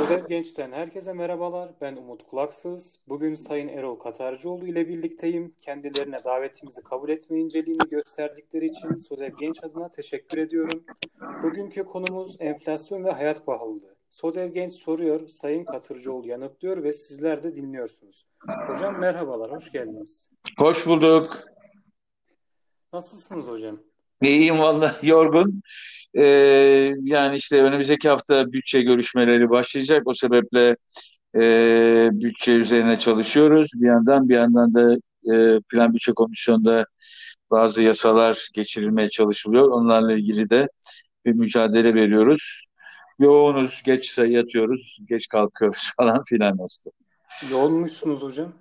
Ödev Genç'ten herkese merhabalar. Ben Umut Kulaksız. Bugün Sayın Erol Katarcıoğlu ile birlikteyim. Kendilerine davetimizi kabul etme inceliğini gösterdikleri için Sodev Genç adına teşekkür ediyorum. Bugünkü konumuz enflasyon ve hayat pahalılığı. Sodev Genç soruyor, Sayın Katırcıoğlu yanıtlıyor ve sizler de dinliyorsunuz. Hocam merhabalar, hoş geldiniz. Hoş bulduk. Nasılsınız hocam? İyiyim vallahi yorgun. Ee, yani işte önümüzdeki hafta bütçe görüşmeleri başlayacak. O sebeple e, bütçe üzerine çalışıyoruz. Bir yandan bir yandan da e, Plan Bütçe Komisyonu'nda bazı yasalar geçirilmeye çalışılıyor. Onlarla ilgili de bir mücadele veriyoruz. Yoğunuz, geç yatıyoruz, geç kalkıyoruz falan filan aslında. Yoğunmuşsunuz hocam.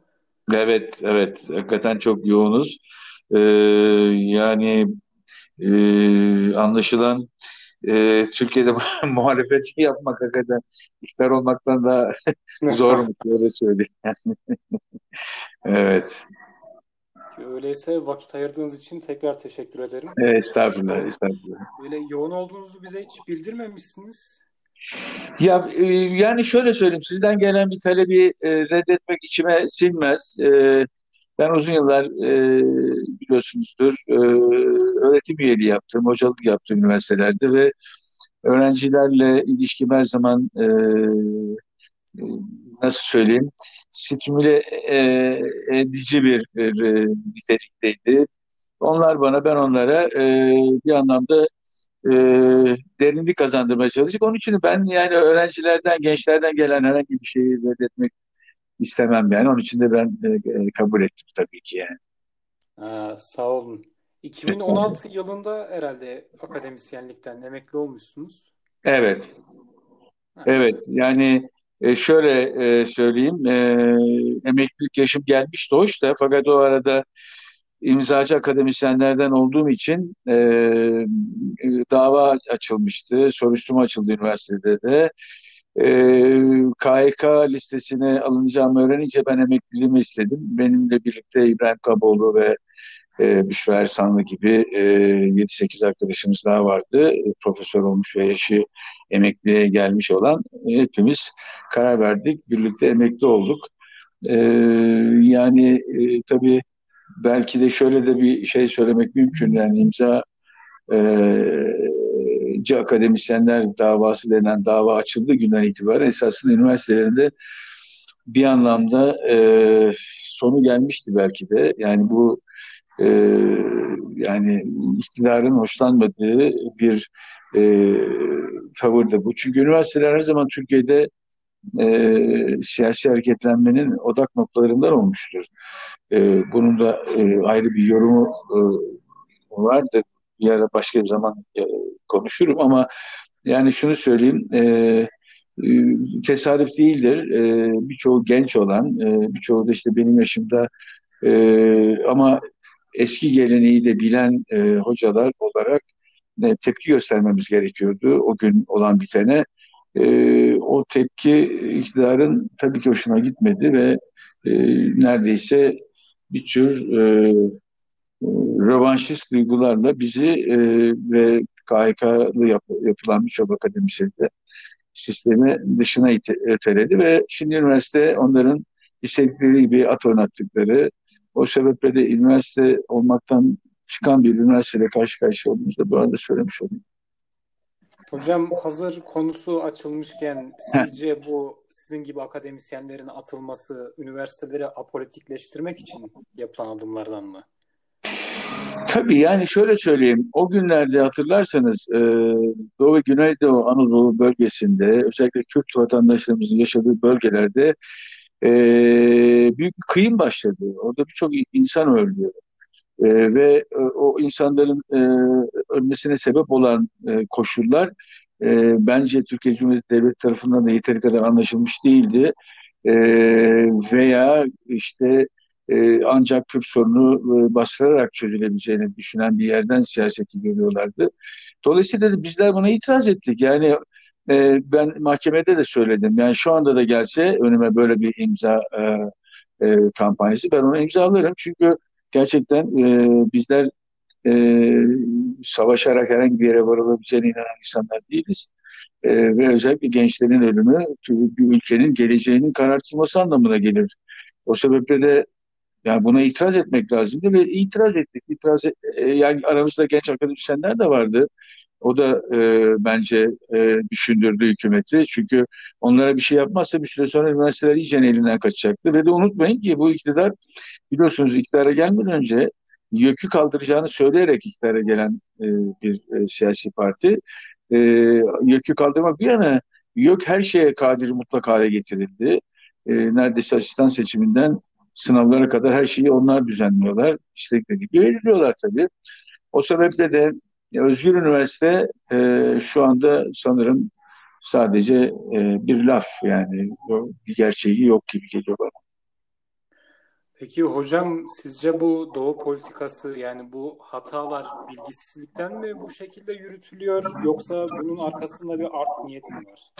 Evet, evet. Hakikaten çok yoğunuz. Ee, yani e, anlaşılan e, Türkiye'de muhalefeti yapmak hakikaten iktidar olmaktan da zormuş öyle söyleyeyim. evet. Öyleyse vakit ayırdığınız için tekrar teşekkür ederim. Evet, estağfurullah, estağfurullah. Böyle yoğun olduğunuzu bize hiç bildirmemişsiniz. Ya e, yani şöyle söyleyeyim, sizden gelen bir talebi e, reddetmek içime sinmez. E, ben uzun yıllar biliyorsunuzdur öğretim üyeliği yaptım, hocalık yaptım üniversitelerde ve öğrencilerle ilişkim her zaman e, e, nasıl söyleyeyim stimüle e, edici bir, bir e, nitelikteydi. Onlar bana, ben onlara e, bir anlamda e, derinlik kazandırmaya çalıştık. Onun için ben yani öğrencilerden, gençlerden gelen herhangi bir şeyi reddetmek istemem yani. Onun için de ben e, kabul ettim tabii ki yani. Ha, sağ olun. 2016 yılında herhalde akademisyenlikten emekli olmuşsunuz. Evet. Ha. Evet. Yani e, şöyle e, söyleyeyim. E, emeklilik yaşım gelmişti hoş da fakat o arada imzacı akademisyenlerden olduğum için e, dava açılmıştı. Soruşturma açıldı üniversitede de. E, KYK listesine alınacağımı öğrenince ben emekliliğimi istedim. Benimle birlikte İbrahim Kaboğlu ve e, Büşra Ersanlı gibi e, 7-8 arkadaşımız daha vardı. E, profesör olmuş ve yaşı emekliye gelmiş olan e, hepimiz karar verdik. Birlikte emekli olduk. E, yani e, tabii belki de şöyle de bir şey söylemek mümkün. Yani imza e, akademisyenler davası denen dava açıldığı günden itibaren esasında üniversitelerinde bir anlamda e, sonu gelmişti belki de. Yani bu e, yani iktidarın hoşlanmadığı bir e, tavırdı bu. Çünkü üniversiteler her zaman Türkiye'de e, siyasi hareketlenmenin odak noktalarından olmuştur. E, bunun da e, ayrı bir yorumu e, vardı. Bir ara başka bir zaman e, konuşurum ama yani şunu söyleyeyim e, e, tesadüf değildir. E, birçoğu genç olan, e, birçoğu da işte benim yaşımda e, ama eski geleneği de bilen e, hocalar olarak e, tepki göstermemiz gerekiyordu o gün olan bitene. E, o tepki iktidarın tabii ki hoşuna gitmedi ve e, neredeyse bir tür e, rövanşist duygularla bizi e, ve KHK'lı yap, yapılan birçok akademisyeninde sistemi dışına öteledi ve şimdi üniversite onların istedikleri gibi at oynattıkları o sebeple de üniversite olmaktan çıkan bir üniversiteyle karşı karşıya olduğumuzda bu arada söylemiş olayım. Hocam hazır konusu açılmışken sizce bu sizin gibi akademisyenlerin atılması üniversiteleri apolitikleştirmek için yapılan adımlardan mı? Tabii yani şöyle söyleyeyim. O günlerde hatırlarsanız e, Doğu ve Güneydoğu Anadolu bölgesinde özellikle Kürt vatandaşlarımızın yaşadığı bölgelerde e, büyük bir kıyım başladı. Orada birçok insan öldü. E, ve e, o insanların e, ölmesine sebep olan e, koşullar e, bence Türkiye Cumhuriyeti Devleti tarafından da yeteri kadar anlaşılmış değildi. E, veya işte e, ancak Kürt sorunu e, bastırarak çözülebileceğini düşünen bir yerden siyaseti görüyorlardı. Dolayısıyla da bizler buna itiraz ettik. Yani e, ben mahkemede de söyledim. Yani şu anda da gelse önüme böyle bir imza e, e, kampanyası ben onu imzalarım. Çünkü gerçekten e, bizler e, savaşarak herhangi bir yere varılabileceğine inanan insanlar değiliz. e, ve özellikle gençlerin ölümü bir ülkenin geleceğinin karartılması anlamına gelir. O sebeple de yani buna itiraz etmek lazımdı ve itiraz ettik. İtiraz et, yani aramızda genç akademisyenler de vardı. O da e, bence e, düşündürdü hükümeti. Çünkü onlara bir şey yapmazsa bir süre sonra üniversiteler iyice elinden kaçacaktı. Ve de unutmayın ki bu iktidar biliyorsunuz iktidara gelmeden önce yükü kaldıracağını söyleyerek iktidara gelen e, bir e, siyasi parti. E, yükü kaldırmak bir yana YÖK her şeye kadir mutlak hale getirildi. E, neredeyse asistan seçiminden sınavlara kadar her şeyi onlar düzenliyorlar. İstedikleri gibi veriliyorlar tabii. O sebeple de Özgür Üniversite e, şu anda sanırım sadece e, bir laf yani bir gerçeği yok gibi geliyor bana. Peki hocam sizce bu doğu politikası yani bu hatalar bilgisizlikten mi bu şekilde yürütülüyor yoksa bunun arkasında bir art niyet mi var?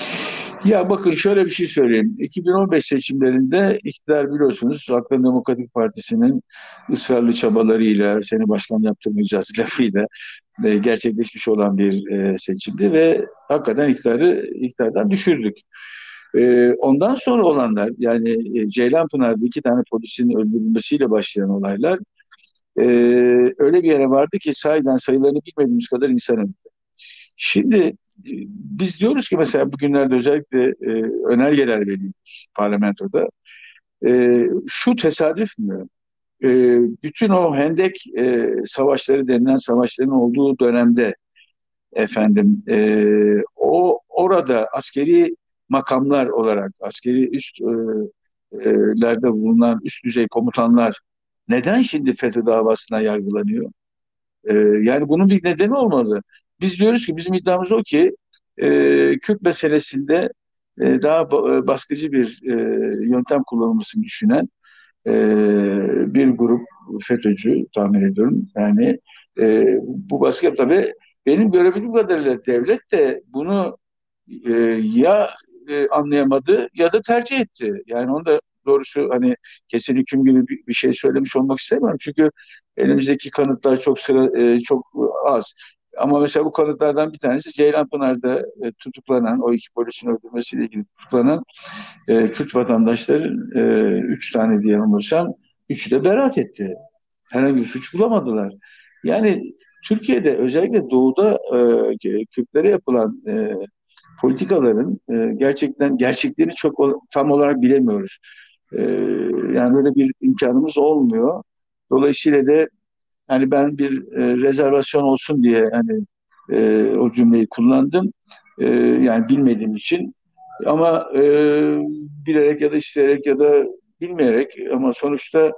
Ya bakın şöyle bir şey söyleyeyim. 2015 seçimlerinde iktidar biliyorsunuz Halkların Demokratik Partisi'nin ısrarlı çabalarıyla seni başkan yaptırmayacağız lafıyla e, gerçekleşmiş olan bir e, seçimdi ve hakikaten iktidarı iktidardan düşürdük. E, ondan sonra olanlar yani e, Ceylanpınar'da iki tane polisin öldürülmesiyle başlayan olaylar e, öyle bir yere vardı ki sahiden sayılarını bilmediğimiz kadar insan öldü. Şimdi e, biz diyoruz ki mesela bugünlerde özellikle e, önergeler veriyoruz parlamentoda. E, şu tesadüf mü? E, bütün o hendek e, savaşları denilen savaşların olduğu dönemde efendim e, o orada askeri makamlar olarak askeri üstlerde e, bulunan üst düzey komutanlar neden şimdi FETÖ davasına yargılanıyor? E, yani bunun bir nedeni olmalı. Biz diyoruz ki bizim iddiamız o ki e, Kürt meselesinde e, daha e, baskıcı bir e, yöntem kullanılmasını düşünen e, bir grup FETÖ'cü tahmin ediyorum. Yani e, bu baskı yaptı ve benim görebildiğim kadarıyla devlet de bunu e, ya e, anlayamadı ya da tercih etti. Yani onu da doğrusu hani kesin hüküm gibi bir, bir şey söylemiş olmak istemiyorum. Çünkü elimizdeki kanıtlar çok sıra e, çok az. Ama mesela bu kanıtlardan bir tanesi Ceylanpınar'da e, tutuklanan, o iki polisin öldürmesiyle ilgili tutuklanan e, Kürt vatandaşların e, üç tane diye umursam, üçü de beraat etti. Herhangi bir suç bulamadılar. Yani Türkiye'de özellikle doğuda e, Kürtlere yapılan e, politikaların e, gerçekten gerçeklerini çok tam olarak bilemiyoruz. E, yani böyle bir imkanımız olmuyor. Dolayısıyla da yani ben bir e, rezervasyon olsun diye hani e, o cümleyi kullandım. E, yani bilmediğim için. Ama e, bilerek ya da isteyerek ya da bilmeyerek ama sonuçta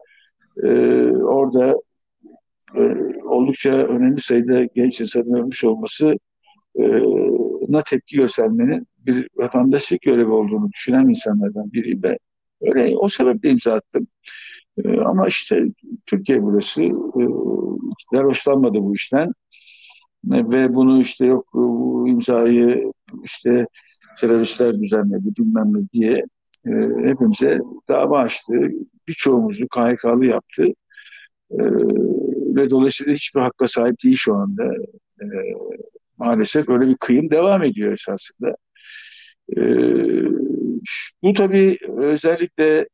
e, orada e, oldukça önemli sayıda genç insanın ölmüş olması e, na tepki göstermenin bir vatandaşlık görevi olduğunu düşünen insanlardan biriyim ben. Öyle o sebeple imza attım. E, ama işte Türkiye burası. E, hoşlanmadı bu işten. E, ve bunu işte yok bu imzayı işte teröristler düzenledi bilmem ne diye e, hepimize dava açtı. Birçoğumuzu KHK'lı yaptı. E, ve dolayısıyla hiçbir hakka sahip değil şu anda. E, maalesef öyle bir kıyım devam ediyor esasında. E, bu tabii özellikle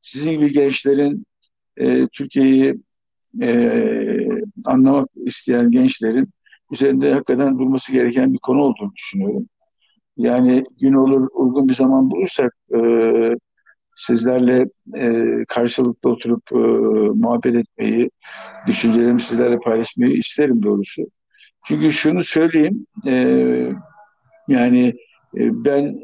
sizin gibi gençlerin e, Türkiye'yi e, anlamak isteyen gençlerin üzerinde hakikaten durması gereken bir konu olduğunu düşünüyorum. Yani gün olur uygun bir zaman bulursak e, sizlerle e, karşılıklı oturup e, muhabbet etmeyi, düşüncelerimi sizlerle paylaşmayı isterim doğrusu. Çünkü şunu söyleyeyim, e, yani e, ben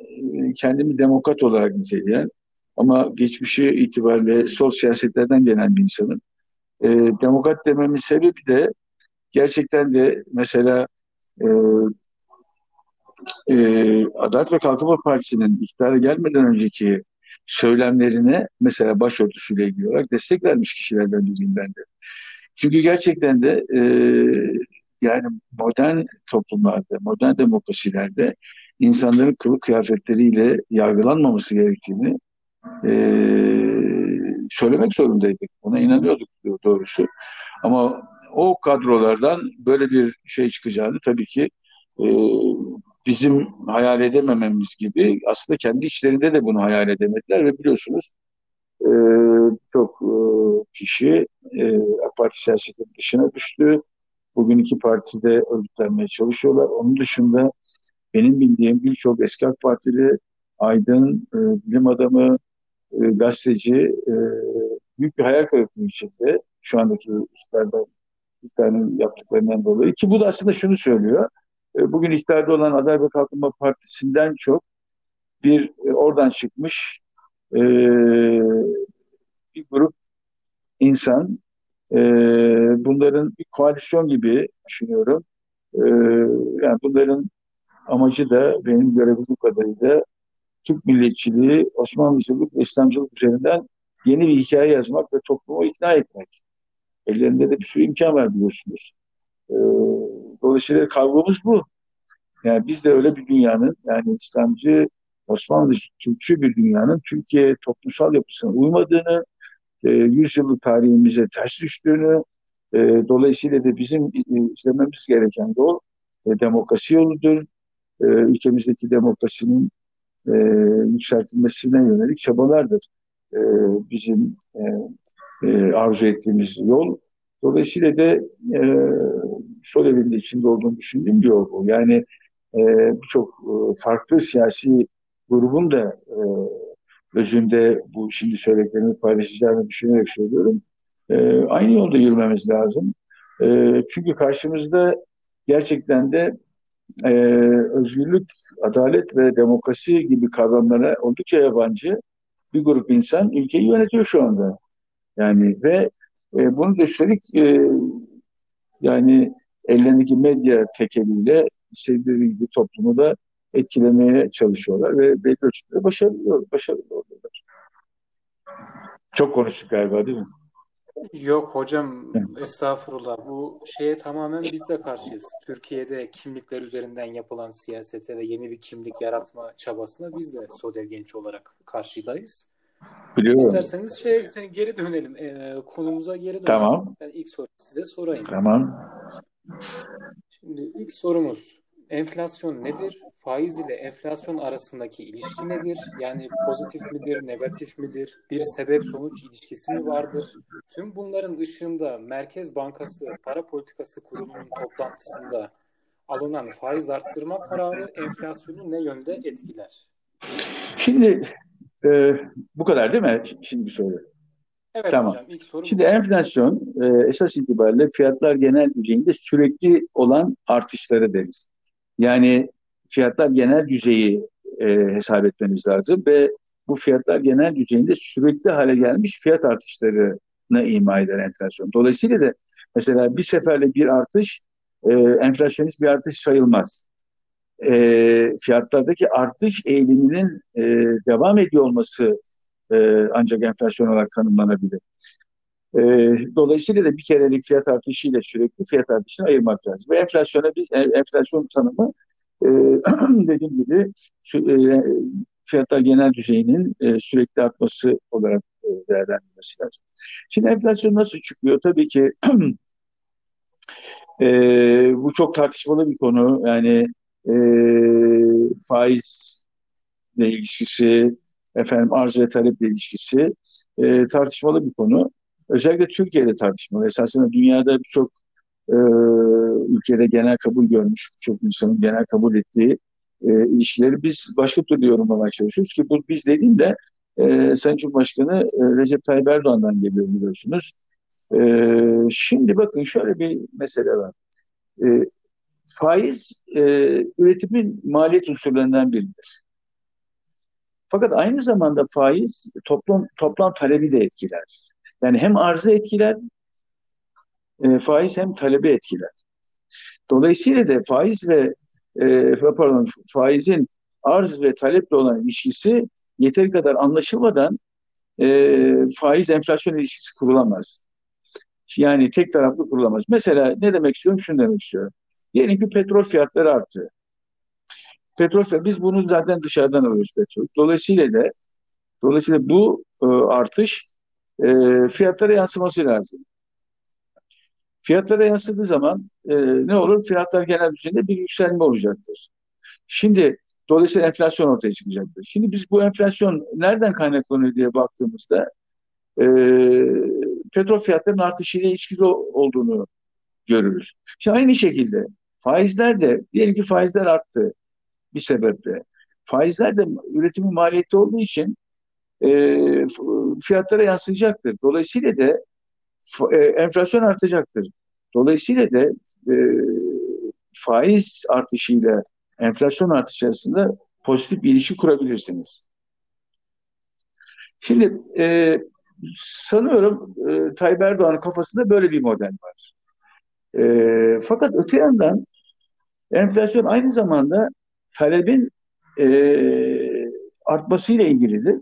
kendimi demokrat olarak niteleyen ama geçmişi itibariyle sol siyasetlerden gelen bir insanım. E, demokrat dememin sebebi de gerçekten de mesela e, e, Adalet ve Kalkınma Partisi'nin iktidara gelmeden önceki söylemlerine mesela başörtüsüyle ilgili olarak destek vermiş kişilerden biriyim ben de. Çünkü gerçekten de e, yani modern toplumlarda, modern demokrasilerde insanların kılık kıyafetleriyle yargılanmaması gerektiğini e, söylemek zorundaydık. Ona inanıyorduk doğrusu. Ama o kadrolardan böyle bir şey çıkacağını tabii ki e, bizim hayal edemememiz gibi aslında kendi içlerinde de bunu hayal edemediler ve biliyorsunuz e, çok e, kişi e, AK Parti siyasetinin dışına düştü. Bugün iki partide örgütlenmeye çalışıyorlar. Onun dışında benim bildiğim birçok eski AK Partili aydın, e, bilim adamı, e, gazeteci e, büyük bir hayal kırıklığı içinde şu andaki iktidarda iktidarın yaptıklarından dolayı ki bu da aslında şunu söylüyor. E, bugün iktidarda olan Aday ve Kalkınma Partisi'nden çok bir e, oradan çıkmış bir grup insan bunların bir koalisyon gibi düşünüyorum. Yani bunların amacı da benim görebildiğim kadarıyla Türk milliyetçiliği, Osmanlıcılık ve İslamcılık üzerinden yeni bir hikaye yazmak ve toplumu ikna etmek. Ellerinde de bir sürü imkan var biliyorsunuz. E, dolayısıyla kavgamız bu. Yani biz de öyle bir dünyanın yani İslamcı, Osmanlı Türkçü bir dünyanın Türkiye toplumsal yapısına uymadığını, e, yüzyıllık tarihimize ters düştüğünü, e, dolayısıyla da bizim e, izlememiz gereken yol e, demokrasi yoludur. E, ülkemizdeki demokrasinin e, yükseltilmesine yönelik çabalardır. E, bizim e, e, arzu ettiğimiz yol. Dolayısıyla da e, sol evinde içinde olduğunu düşündüğüm bir yol bu. Yani e, birçok e, farklı siyasi grubun da e, özünde bu şimdi söylediklerimi paylaşacağını düşünerek söylüyorum. E, aynı yolda yürümemiz lazım. E, çünkü karşımızda gerçekten de e, özgürlük, adalet ve demokrasi gibi kavramlara oldukça yabancı bir grup insan ülkeyi yönetiyor şu anda. Yani ve e, bunu da üstelik e, yani ellerindeki medya tekeliyle istedikleri gibi toplumu da etkilemeye çalışıyorlar ve belli ölçüde başarılı, başarılı oluyorlar. Çok konuştuk galiba değil mi? Yok hocam estağfurullah bu şeye tamamen biz de karşıyız. Türkiye'de kimlikler üzerinden yapılan siyasete ve yeni bir kimlik yaratma çabasına biz de Sodev Genç olarak karşıdayız. Biliyorum. İsterseniz şeye geri dönelim. E, konumuza geri dönelim. Tamam. Ben ilk soru size sorayım. Tamam. Şimdi ilk sorumuz enflasyon nedir? Faiz ile enflasyon arasındaki ilişki nedir? Yani pozitif midir, negatif midir? Bir sebep-sonuç ilişkisi mi vardır? Tüm bunların ışığında Merkez Bankası Para Politikası Kurulu'nun toplantısında alınan faiz arttırma kararı enflasyonu ne yönde etkiler? Şimdi e, bu kadar değil mi? Şimdi bir soru. Evet tamam. hocam ilk soru. Şimdi enflasyon e, esas itibariyle fiyatlar genel düzeyinde sürekli olan artışları deriz. Yani fiyatlar genel düzeyi e, hesap etmeniz lazım ve bu fiyatlar genel düzeyinde sürekli hale gelmiş fiyat artışlarını ima eder enflasyon. Dolayısıyla da mesela bir seferle bir artış e, enflasyonist bir artış sayılmaz. E, fiyatlardaki artış eğiliminin e, devam ediyor olması e, ancak enflasyon olarak tanımlanabilir. E, dolayısıyla da bir kerelik fiyat artışıyla sürekli fiyat artışını ayırmak lazım. Ve enflasyona biz e, enflasyon tanımı e, dediğim gibi e, fiyatlar genel düzeyinin e, sürekli artması olarak e, değerlendirilmesi lazım. Şimdi enflasyon nasıl çıkıyor? Tabii ki e, bu çok tartışmalı bir konu. Yani e, faizle ilişkisi, efendim arz ve taleple ilişkisi e, tartışmalı bir konu. Özellikle Türkiye'de tartışmalı. Esasında dünyada birçok e, ülkede genel kabul görmüş, çok insanın genel kabul ettiği e, ilişkileri biz başka türlü yorumlamaya çalışıyoruz ki bu biz dediğimde e, Sayın Cumhurbaşkanı e, Recep Tayyip Erdoğan'dan geliyor biliyorsunuz. E, şimdi bakın şöyle bir mesele var. E, faiz e, üretimin maliyet unsurlarından biridir. Fakat aynı zamanda faiz toplam toplam talebi de etkiler. Yani hem arzı etkiler, e, faiz hem talebi etkiler. Dolayısıyla da faiz ve e, pardon faizin arz ve taleple olan ilişkisi yeteri kadar anlaşılmadan e, faiz enflasyon ilişkisi kurulamaz. Yani tek taraflı kurulamaz. Mesela ne demek istiyorum? Şunu demek istiyorum. Diyelim ki petrol fiyatları arttı. Petrol fiyatı, biz bunu zaten dışarıdan alıyoruz petrol. Dolayısıyla da dolayısıyla bu e, artış e, fiyatlara yansıması lazım. Fiyatlara yansıdığı zaman e, ne olur? Fiyatlar genel düzeyinde bir yükselme olacaktır. Şimdi dolayısıyla enflasyon ortaya çıkacaktır. Şimdi biz bu enflasyon nereden kaynaklanıyor diye baktığımızda e, petrol fiyatlarının artışıyla ilişkili olduğunu görürüz. Şimdi aynı şekilde faizler de diyelim ki faizler arttı bir sebeple. Faizler de üretimin maliyeti olduğu için e, fiyatlara yansıyacaktır. Dolayısıyla da e, enflasyon artacaktır. Dolayısıyla da e, faiz artışıyla enflasyon artışı arasında pozitif bir ilişki kurabilirsiniz. Şimdi e, sanıyorum e, Tayyip Erdoğan'ın kafasında böyle bir model var. E, fakat öte yandan enflasyon aynı zamanda talebin e, artmasıyla ilgilidir.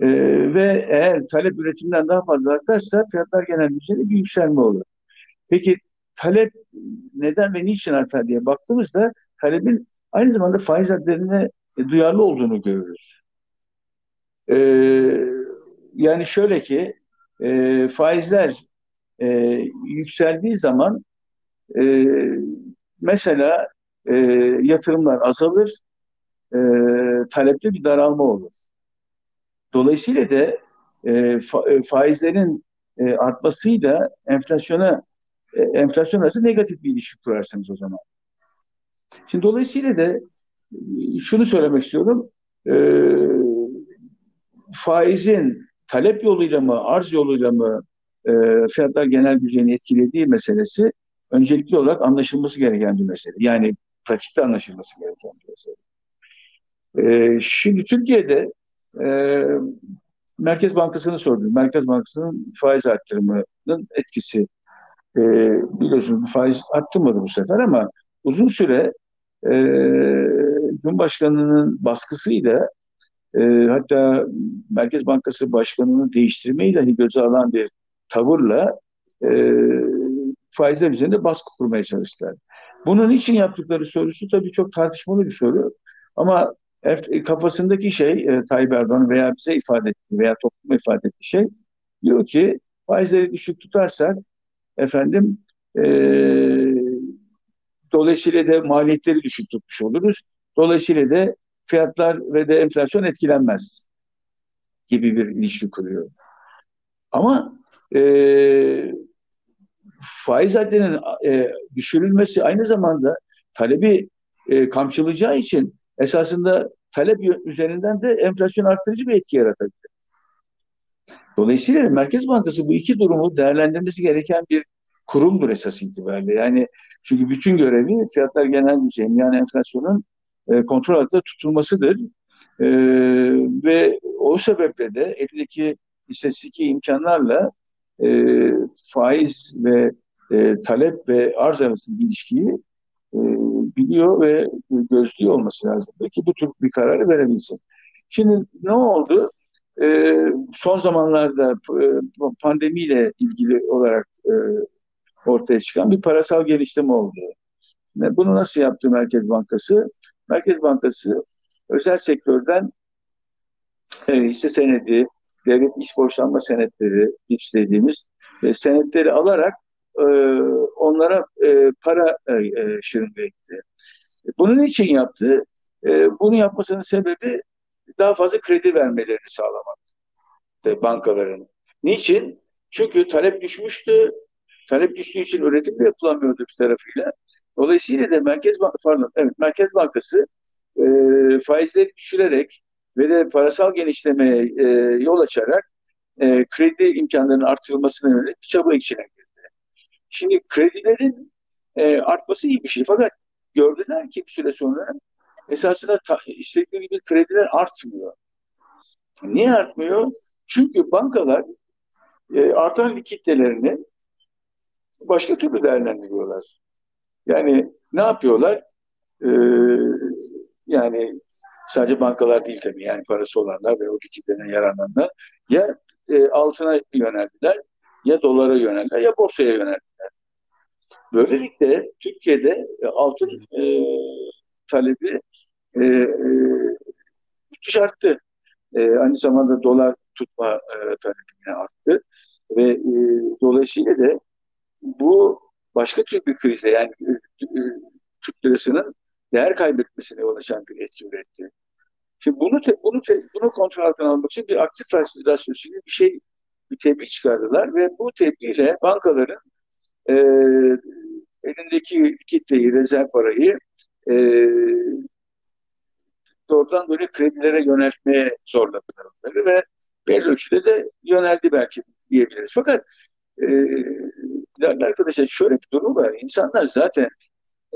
E, ve eğer talep üretimden daha fazla artarsa fiyatlar genel düzeyde bir yükselme olur. Peki talep neden ve niçin artar diye baktığımızda talebin aynı zamanda faiz hadlerine duyarlı olduğunu görürüz. E, yani şöyle ki e, faizler e, yükseldiği zaman e, mesela e, yatırımlar azalır, e, talepte bir daralma olur. Dolayısıyla da e, e, faizlerin e, artmasıyla enflasyona e, enflasyon arası negatif bir ilişki kurarsınız o zaman. Şimdi dolayısıyla da e, şunu söylemek istiyorum. E, faizin talep yoluyla mı, arz yoluyla mı e, fiyatlar genel düzeyini etkilediği meselesi öncelikli olarak anlaşılması gereken bir mesele. Yani pratikte anlaşılması gereken bir mesele. E, şimdi Türkiye'de e, Merkez Bankası'nı sordum. Merkez Bankası'nın faiz arttırımının etkisi. E, biliyorsunuz faiz arttırmadı bu sefer ama uzun süre e, Cumhurbaşkanı'nın baskısıyla e, hatta Merkez Bankası Başkanı'nı değiştirmeyi dahi göze alan bir tavırla e, faizler üzerinde baskı kurmaya çalıştılar. Bunun için yaptıkları sorusu tabii çok tartışmalı bir soru. Ama kafasındaki şey e, Tayyip Erdoğan veya bize ifade ettiği veya topluma ifade ettiği şey diyor ki faizleri düşük tutarsak efendim e, dolayısıyla da maliyetleri düşük tutmuş oluruz. Dolayısıyla da fiyatlar ve de enflasyon etkilenmez gibi bir ilişki kuruyor. Ama e, faiz haddinin e, düşürülmesi aynı zamanda talebi e, kamçılayacağı için esasında talep üzerinden de enflasyon arttırıcı bir etki yaratabilir. Dolayısıyla Merkez Bankası bu iki durumu değerlendirmesi gereken bir kurumdur esas itibariyle. Yani çünkü bütün görevi fiyatlar genel düzeyin yani enflasyonun e, kontrol altında tutulmasıdır. E, ve o sebeple de elindeki istatistik imkanlarla e, faiz ve e, talep ve arz arasındaki ilişkiyi biliyor ve gözlüyor olması lazım. Peki bu tür bir kararı verebilsin. Şimdi ne oldu? E, son zamanlarda e, pandemiyle ilgili olarak e, ortaya çıkan bir parasal geliştirme oldu. Bunu nasıl yaptı Merkez Bankası? Merkez Bankası özel sektörden e, hisse senedi, devlet iş borçlanma senetleri istediğimiz e, senetleri alarak e, onlara e, para e, e, etti. Bunun için yaptı. E, bunu yapmasının sebebi daha fazla kredi vermelerini sağlamak bankaların. Niçin? Çünkü talep düşmüştü. Talep düştüğü için üretim de yapılamıyordu bir tarafıyla. Dolayısıyla da Merkez Bankası, pardon, evet Merkez Bankası e, faizleri düşürerek ve de parasal genişlemeye e, yol açarak e, kredi imkanlarının artırılmasına yönelik bir çaba içine. Şimdi kredilerin e, artması iyi bir şey. Fakat gördüler ki bir süre sonra esasında ta, istedikleri gibi krediler artmıyor. Niye artmıyor? Çünkü bankalar e, artan likiditelerini başka türlü değerlendiriyorlar. Yani ne yapıyorlar? Ee, yani sadece bankalar değil tabii yani parası olanlar ve o likitlenen yararlananlar ya e, altına yöneldiler ya dolara yöneldiler ya borsaya yöneldiler. Böylelikle Türkiye'de e, altın e, talebi e, e, müthiş arttı. E, aynı zamanda dolar tutma e, talebi arttı ve e, dolayısıyla da bu başka tür bir krize yani e, e, Türk lirasının değer kaybetmesine yol açan bir etki üretti. Şimdi bunu te, bunu te, bunu kontrol altına almak için bir aktif gibi bir şey bir tebliğ çıkardılar ve bu tebliğle bankaların e, elindeki kitleyi, rezerv parayı e, doğrudan böyle kredilere yöneltmeye zorladılar ve belli ölçüde de yöneldi belki diyebiliriz. Fakat e, arkadaşlar şöyle bir durum var. İnsanlar zaten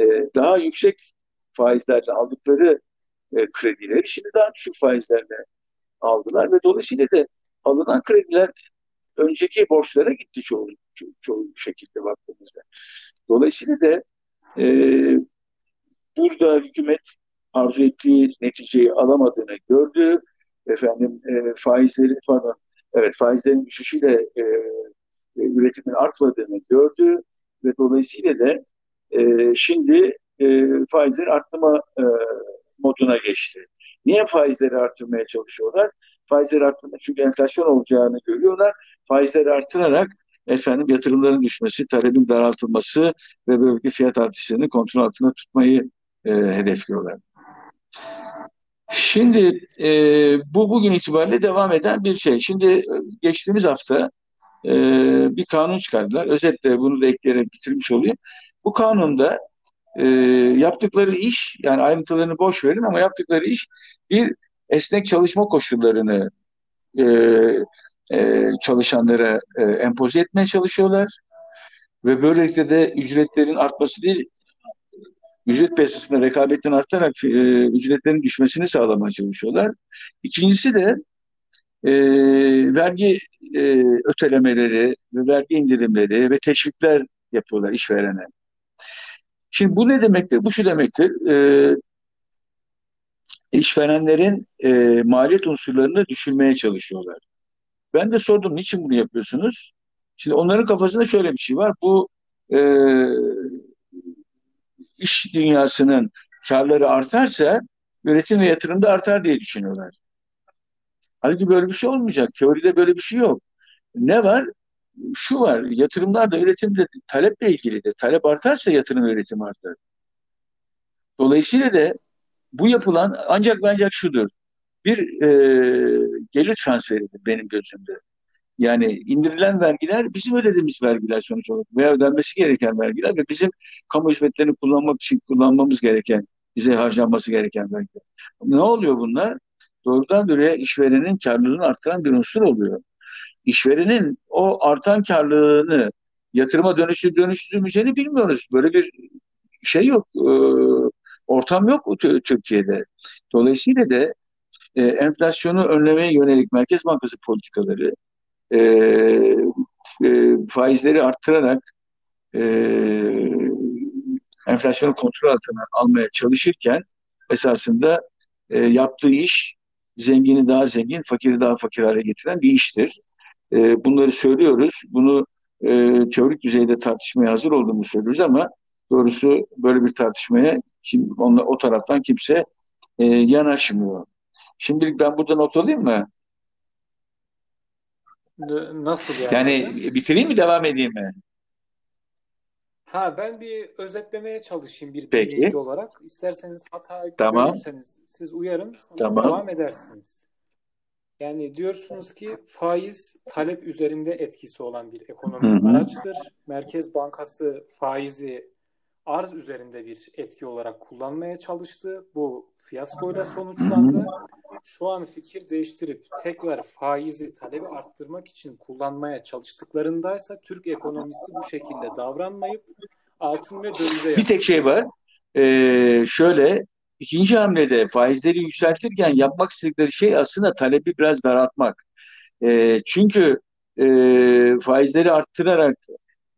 e, daha yüksek faizlerle aldıkları e, kredileri şimdi daha düşük faizlerle aldılar ve dolayısıyla da alınan krediler önceki borçlara gitti çoğu, ço çoğu şekilde baktığımızda. Dolayısıyla da e, burada hükümet arzu ettiği neticeyi alamadığını gördü. Efendim e, faizleri pardon evet faizlerin düşüşüyle e, e, üretimin artmadığını gördü ve dolayısıyla da e, şimdi e, faizleri arttırma e, moduna geçti. Niye faizleri arttırmaya çalışıyorlar? Faizleri arttırma çünkü enflasyon olacağını görüyorlar. Faizleri artırarak efendim yatırımların düşmesi, talebin daraltılması ve böylelikle fiyat artışlarını kontrol altında tutmayı e, hedefliyorlar. Şimdi e, bu bugün itibariyle devam eden bir şey. Şimdi e, geçtiğimiz hafta e, bir kanun çıkardılar. Özetle bunu da ekleyerek bitirmiş olayım. Bu kanunda e, yaptıkları iş yani ayrıntılarını boş verin ama yaptıkları iş bir esnek çalışma koşullarını e, e, çalışanlara e, empoze etmeye çalışıyorlar ve böylelikle de ücretlerin artması değil ücret piyasasında rekabetin artarak e, ücretlerin düşmesini sağlamaya çalışıyorlar. İkincisi de e, vergi e, ötelemeleri ve vergi indirimleri ve teşvikler yapıyorlar işverene. Şimdi bu ne demektir? Bu şu demektir. E, işverenlerin e, maliyet unsurlarını düşürmeye çalışıyorlar. Ben de sordum niçin bunu yapıyorsunuz? Şimdi onların kafasında şöyle bir şey var. Bu e, iş dünyasının karları artarsa üretim ve yatırım da artar diye düşünüyorlar. Halbuki böyle bir şey olmayacak. Teoride böyle bir şey yok. Ne var? Şu var, yatırımlar da üretimde taleple ilgilidir. Talep artarsa yatırım üretim artar. Dolayısıyla da bu yapılan ancak ancak şudur. Bir e, gelir transferidir benim gözümde. Yani indirilen vergiler bizim ödediğimiz vergiler sonuç olarak veya ödenmesi gereken vergiler ve bizim kamu hizmetlerini kullanmak için kullanmamız gereken, bize harcanması gereken vergiler. Ne oluyor bunlar? Doğrudan doğruya işverenin karlılığını arttıran bir unsur oluyor. İşverenin o artan karlılığını yatırıma dönüştür dönüştürmeyeceğini bilmiyoruz. Böyle bir şey yok, e, ortam yok Türkiye'de. Dolayısıyla da e, enflasyonu önlemeye yönelik Merkez Bankası politikaları e, e, faizleri arttırarak e, enflasyonu kontrol altına almaya çalışırken esasında e, yaptığı iş zengini daha zengin, fakiri daha fakir hale getiren bir iştir. E, bunları söylüyoruz. Bunu e, teorik düzeyde tartışmaya hazır olduğunu söylüyoruz ama doğrusu böyle bir tartışmaya kim, onla, o taraftan kimse e, yanaşmıyor. Şimdilik ben burada not alayım mı? Nasıl yani? Yani hocam? bitireyim mi devam edeyim mi? Ha ben bir özetlemeye çalışayım bir Peki. dinleyici olarak. İsterseniz hata Tamam. görürseniz siz uyarın sonra Tamam. devam edersiniz. Yani diyorsunuz ki faiz talep üzerinde etkisi olan bir ekonomik hı. araçtır. Merkez Bankası faizi arz üzerinde bir etki olarak kullanmaya çalıştı. Bu fiyaskoyla sonuçlandı. Şu an fikir değiştirip tekrar faizi talebi arttırmak için kullanmaya çalıştıklarındaysa Türk ekonomisi bu şekilde davranmayıp altın ve dövize Bir tek şey var. Ee, şöyle ikinci hamlede faizleri yükseltirken yapmak istedikleri şey aslında talebi biraz daraltmak. Ee, çünkü e, faizleri arttırarak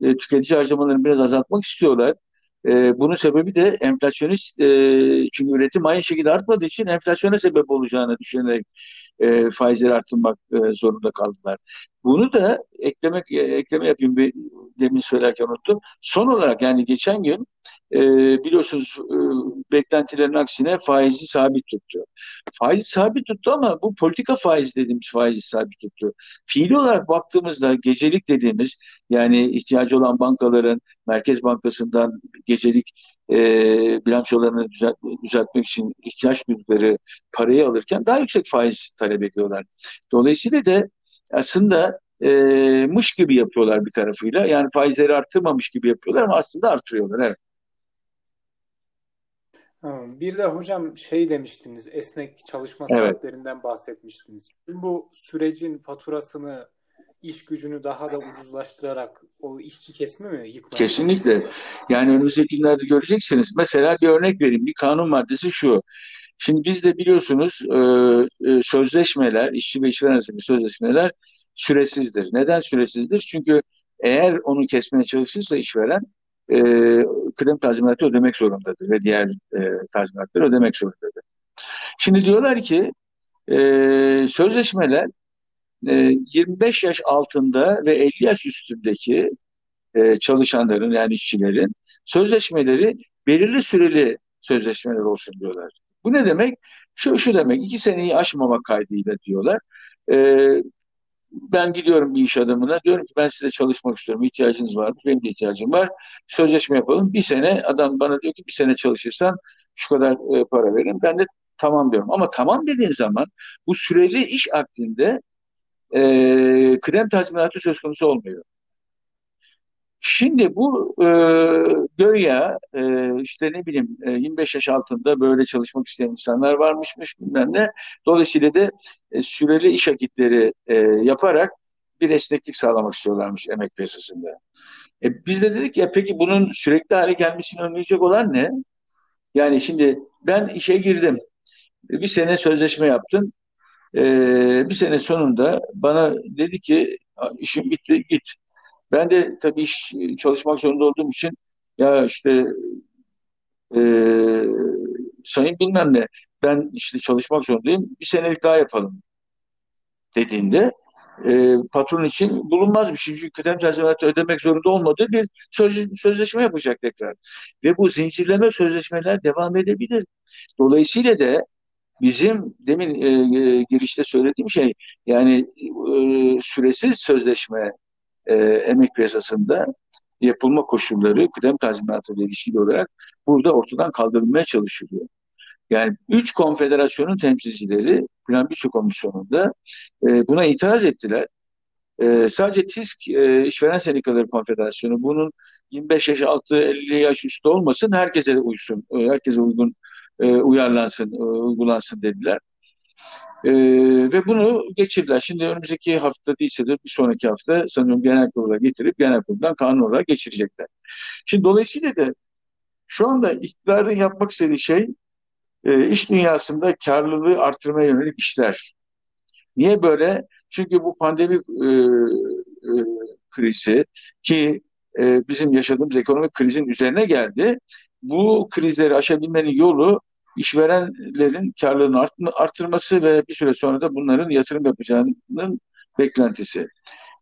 e, tüketici harcamalarını biraz azaltmak istiyorlar. E, bunun sebebi de enflasyonist e, çünkü üretim aynı şekilde artmadığı için enflasyona sebep olacağını düşünerek e, faizleri arttırmak e, zorunda kaldılar. Bunu da eklemek e, ekleme yapayım bir demin söylerken unuttum. Son olarak yani geçen gün e, biliyorsunuz e, beklentilerin aksine faizi sabit tuttu. Faiz sabit tuttu ama bu politika faiz dediğimiz faizi sabit tuttu. Fiili olarak baktığımızda gecelik dediğimiz yani ihtiyacı olan bankaların Merkez Bankası'ndan gecelik e, bilançolarını düzelt, düzeltmek için ihtiyaç duydukları parayı alırken daha yüksek faiz talep ediyorlar. Dolayısıyla da aslında e, mış gibi yapıyorlar bir tarafıyla. Yani faizleri arttırmamış gibi yapıyorlar ama aslında artırıyorlar. Evet. Bir de hocam şey demiştiniz, esnek çalışma Evet. saatlerinden bahsetmiştiniz. Tüm bu sürecin faturasını, iş gücünü daha da ucuzlaştırarak o işçi kesimi mi yıkmaya Kesinlikle. Yani önümüzdeki günlerde göreceksiniz. Mesela bir örnek vereyim. Bir kanun maddesi şu. Şimdi bizde biliyorsunuz e, e, sözleşmeler, işçi ve işveren arasındaki sözleşmeler süresizdir. Neden süresizdir? Çünkü eğer onu kesmeye çalışırsa işveren e, kıdem tazminatı ödemek zorundadır ve diğer e, tazminatları ödemek zorundadır. Şimdi diyorlar ki e, sözleşmeler e, 25 yaş altında ve 50 yaş üstündeki e, çalışanların yani işçilerin sözleşmeleri belirli süreli sözleşmeler olsun diyorlar. Bu ne demek? Şu, şu demek iki seneyi aşmamak kaydıyla diyorlar. E, ben gidiyorum bir iş adamına diyorum ki ben size çalışmak istiyorum. İhtiyacınız var mı? Benim de ihtiyacım var. Sözleşme yapalım. Bir sene adam bana diyor ki bir sene çalışırsan şu kadar e, para veririm. Ben de tamam diyorum. Ama tamam dediğin zaman bu süreli iş akdinde e, kıdem tazminatı söz konusu olmuyor. Şimdi bu e, göya e, işte ne bileyim e, 25 yaş altında böyle çalışmak isteyen insanlar varmışmış bilmem ne. Dolayısıyla da e, süreli iş akitleri e, yaparak bir esneklik sağlamak istiyorlarmış emek piyasasında. E, biz de dedik ya peki bunun sürekli hale gelmesini önleyecek olan ne? Yani şimdi ben işe girdim. Bir sene sözleşme yaptım. E, bir sene sonunda bana dedi ki işim bitti git. Ben de tabii iş çalışmak zorunda olduğum için ya işte e, sayın bilmem ne ben işte çalışmak zorundayım bir senelik daha yapalım dediğinde e, patron için bulunmaz bir şey. Çünkü kıdem tazminatı ödemek zorunda olmadığı bir söz, sözleşme yapacak tekrar. Ve bu zincirleme sözleşmeler devam edebilir. Dolayısıyla da bizim demin e, e, girişte söylediğim şey yani e, süresiz sözleşme e, emek piyasasında yapılma koşulları kıdem tazminatı ile ilişkili olarak burada ortadan kaldırılmaya çalışılıyor. Yani üç konfederasyonun temsilcileri Plan Bütçe Komisyonu'nda e, buna itiraz ettiler. E, sadece TİSK e, İşveren Sendikaları Konfederasyonu bunun 25 yaş altı 50 yaş üstü olmasın herkese uysun, e, herkese uygun e, uyarlansın, e, uygulansın dediler. E, ve bunu geçirdiler. Şimdi önümüzdeki hafta değilse de bir sonraki hafta sanıyorum genel kurula getirip genel kuruldan kanun olarak geçirecekler. Şimdi dolayısıyla da şu anda iktidarın yapmak istediği şey e, iş dünyasında karlılığı artırmaya yönelik işler. Niye böyle? Çünkü bu pandemi e, e, krizi ki e, bizim yaşadığımız ekonomik krizin üzerine geldi. Bu krizleri aşabilmenin yolu işverenlerin karlılığını artırması ve bir süre sonra da bunların yatırım yapacağının beklentisi.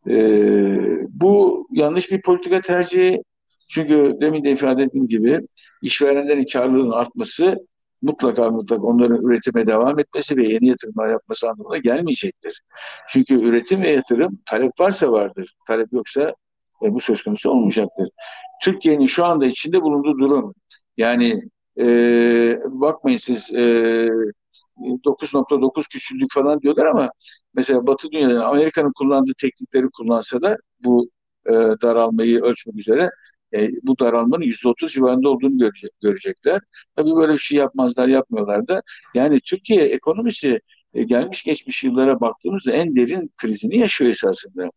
Ee, bu yanlış bir politika tercihi. Çünkü demin de ifade ettiğim gibi işverenlerin karlılığının artması mutlaka mutlaka onların üretime devam etmesi ve yeni yatırımlar yapması anlamına gelmeyecektir. Çünkü üretim ve yatırım talep varsa vardır. Talep yoksa e, bu söz konusu olmayacaktır. Türkiye'nin şu anda içinde bulunduğu durum yani e, bakmayın siz e, 9.9 küçüldük falan diyorlar ama mesela Batı dünyada Amerika'nın kullandığı teknikleri kullansa da bu e, daralmayı ölçmek üzere e, bu daralmanın %30 civarında olduğunu görecek, görecekler. Tabii böyle bir şey yapmazlar, yapmıyorlar da. Yani Türkiye ekonomisi e, gelmiş geçmiş yıllara baktığımızda en derin krizini yaşıyor esasında.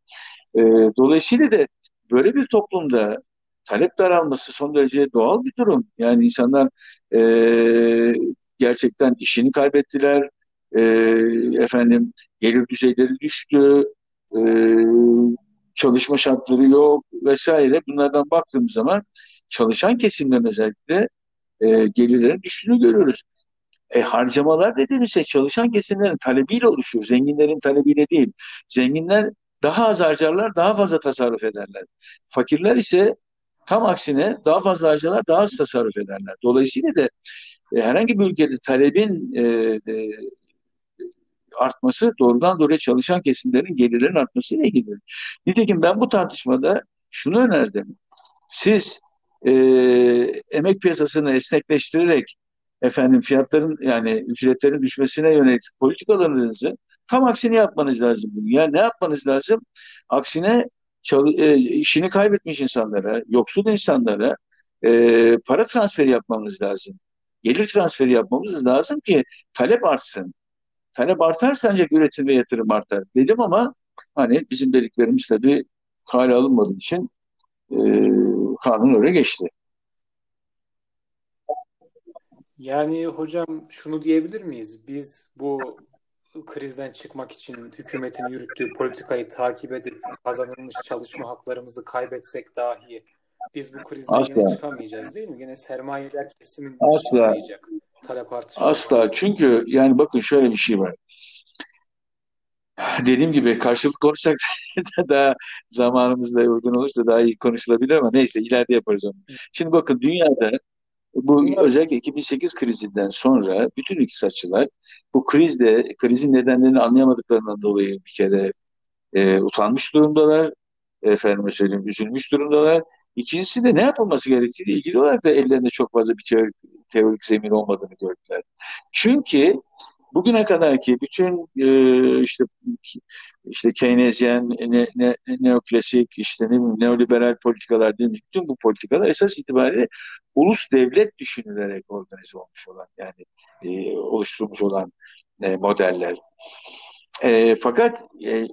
E, dolayısıyla da böyle bir toplumda talep daralması son derece doğal bir durum. Yani insanlar e, gerçekten işini kaybettiler, e, efendim gelir düzeyleri düştü, e, çalışma şartları yok vesaire. Bunlardan baktığımız zaman çalışan kesimlerin özellikle e, gelirlerin düştüğünü görüyoruz. E, harcamalar dediğimiz şey çalışan kesimlerin talebiyle oluşuyor. Zenginlerin talebiyle değil. Zenginler daha az harcarlar, daha fazla tasarruf ederler. Fakirler ise Tam aksine daha fazla harcalar, daha az tasarruf ederler. Dolayısıyla da e, herhangi bir ülkede talebin e, e, artması doğrudan doğruya çalışan kesimlerin gelirlerin artmasıyla ilgili. Nitekim ben bu tartışmada şunu önerdim. Siz e, emek piyasasını esnekleştirerek efendim fiyatların yani ücretlerin düşmesine yönelik politikalarınızı tam aksini yapmanız lazım. Yani ne yapmanız lazım? Aksine çalı, e, işini kaybetmiş insanlara, yoksul insanlara e, para transferi yapmamız lazım. Gelir transferi yapmamız lazım ki talep artsın. Talep artarsa ancak üretim ve yatırım artar. Dedim ama hani bizim dediklerimiz tabii kale alınmadığı için e, kanun öyle geçti. Yani hocam şunu diyebilir miyiz? Biz bu krizden çıkmak için hükümetin yürüttüğü politikayı takip edip kazanılmış çalışma haklarımızı kaybetsek dahi biz bu krizden Asla. yine çıkamayacağız değil mi? Yine sermayeler kesimin Asla. Talep artışı Asla. olmadan. Çünkü yani bakın şöyle bir şey var. Dediğim gibi karşılık konuşsak daha zamanımız da uygun olursa daha iyi konuşulabilir ama neyse ileride yaparız onu. Şimdi bakın dünyada bu özellikle 2008 krizinden sonra bütün iktisatçılar bu krizde krizin nedenlerini anlayamadıklarından dolayı bir kere e, utanmış durumdalar. Efendime söyleyeyim üzülmüş durumdalar. İkincisi de ne yapılması gerektiğiyle ilgili olarak da ellerinde çok fazla bir teorik, teorik zemin olmadığını gördüler. Çünkü bugüne kadarki bütün e, işte işte Keynesyen, ne, ne, neoklasik, işte ne neoliberal politikalar değil mi? Bütün bu politikalar esas itibariyle ulus devlet düşünülerek organize olmuş olan yani e, oluşturulmuş olan e, modeller. E, fakat e,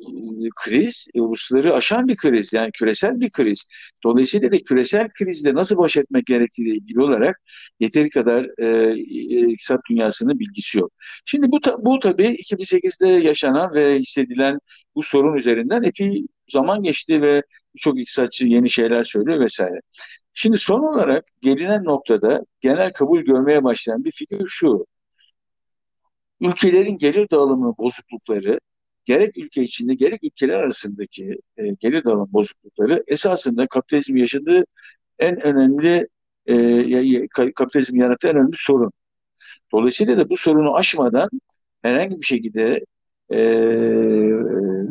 kriz e, ulusları aşan bir kriz yani küresel bir kriz. Dolayısıyla da küresel krizle nasıl baş etmek gerektiğiyle ilgili olarak yeteri kadar e, e, iktisat dünyasının bilgisi yok. Şimdi bu, bu tabii 2008'de yaşanan ve hissedilen bu sorun üzerinden epey zaman geçti ve birçok iktisatçı yeni şeyler söylüyor vesaire. Şimdi son olarak gelinen noktada genel kabul görmeye başlayan bir fikir şu ülkelerin gelir dağılımı bozuklukları gerek ülke içinde gerek ülkeler arasındaki e, gelir dağılım bozuklukları esasında kapitalizm yaşadığı en önemli e, kapitalizm yarattığı en önemli sorun. Dolayısıyla da bu sorunu aşmadan herhangi bir şekilde e,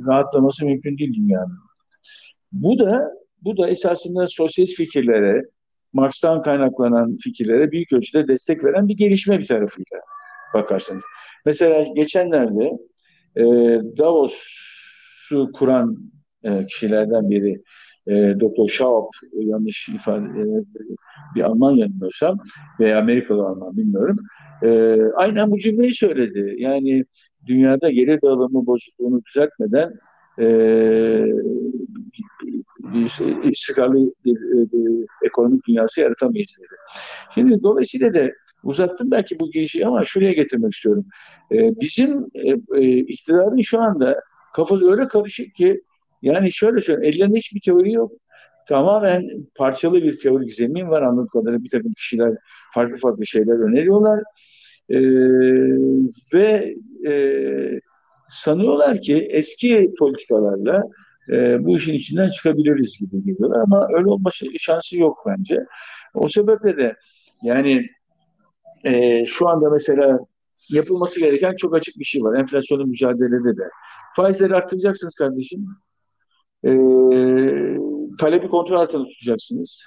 rahatlaması mümkün değil dünyanın. Bu da bu da esasında sosyalist fikirlere, Marx'tan kaynaklanan fikirlere büyük ölçüde destek veren bir gelişme bir tarafıyla bakarsanız. Mesela geçenlerde e, Davos'u kuran e, kişilerden biri e, Dr. Schaub yanlış ifade e, bir Alman yanılmıyorsam veya Amerikalı Alman bilmiyorum. E, aynen bu cümleyi söyledi. Yani dünyada gelir dağılımı bozukluğunu düzeltmeden e, bir istikrarlı bir, bir, bir ekonomik dünyası yaratamayız dedi. Şimdi dolayısıyla da Uzattım belki bu girişi ama şuraya getirmek istiyorum. Ee, bizim e, e, iktidarın şu anda kafası öyle karışık ki yani şöyle söyleyeyim ellerinde hiçbir teori yok. Tamamen parçalı bir teorik zemin var anladığım kadarıyla bir takım kişiler farklı farklı şeyler öneriyorlar. Ee, ve e, sanıyorlar ki eski politikalarla e, bu işin içinden çıkabiliriz gibi geliyorlar ama öyle olma şansı yok bence. O sebeple de yani e, şu anda mesela yapılması gereken çok açık bir şey var. Enflasyonun mücadelede de. Faizleri arttıracaksınız kardeşim. E, talebi kontrol altında tutacaksınız.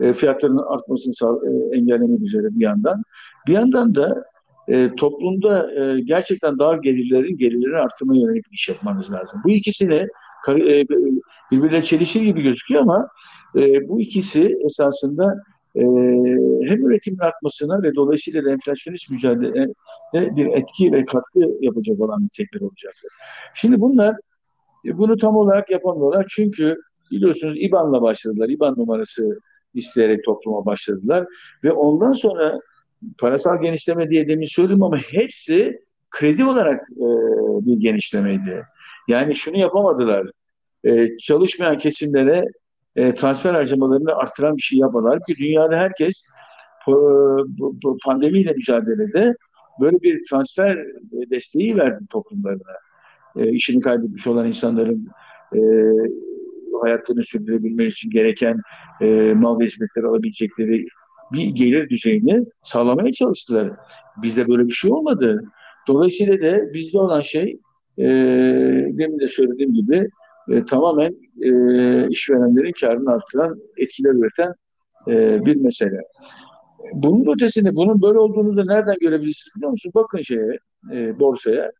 E, fiyatların artmasını e, engellemek üzere bir yandan. Bir yandan da e, toplumda e, gerçekten dar gelirlerin gelirlerini artırmaya yönelik bir iş yapmanız lazım. Bu ikisini e, birbirine çelişir gibi gözüküyor ama e, bu ikisi esasında e, hem üretimin artmasına ve dolayısıyla da enflasyonist mücadeleye bir etki ve katkı yapacak olan nitelikler olacaktır. Şimdi bunlar e, bunu tam olarak yapamıyorlar çünkü biliyorsunuz İBAN'la başladılar. İBAN numarası isteyerek topluma başladılar ve ondan sonra parasal genişleme diye demin söyledim ama hepsi kredi olarak e, bir genişlemeydi. Yani şunu yapamadılar. E, çalışmayan kesimlere e, transfer harcamalarını arttıran bir şey yapmalar ki dünyada herkes bu, pandemiyle mücadelede böyle bir transfer desteği verdi toplumlarına. E, işini kaybetmiş olan insanların e, hayatlarını sürdürebilmek için gereken e, mal ve hizmetleri alabilecekleri bir gelir düzeyini sağlamaya çalıştılar. Bizde böyle bir şey olmadı. Dolayısıyla da bizde olan şey e, demin de söylediğim gibi e, tamamen e, işverenlerin karını artıran etkiler üreten e, bir mesele. Bunun ötesinde bunun böyle olduğunu da nereden görebilirsiniz biliyor musunuz? Bakın şeye, e, borsaya.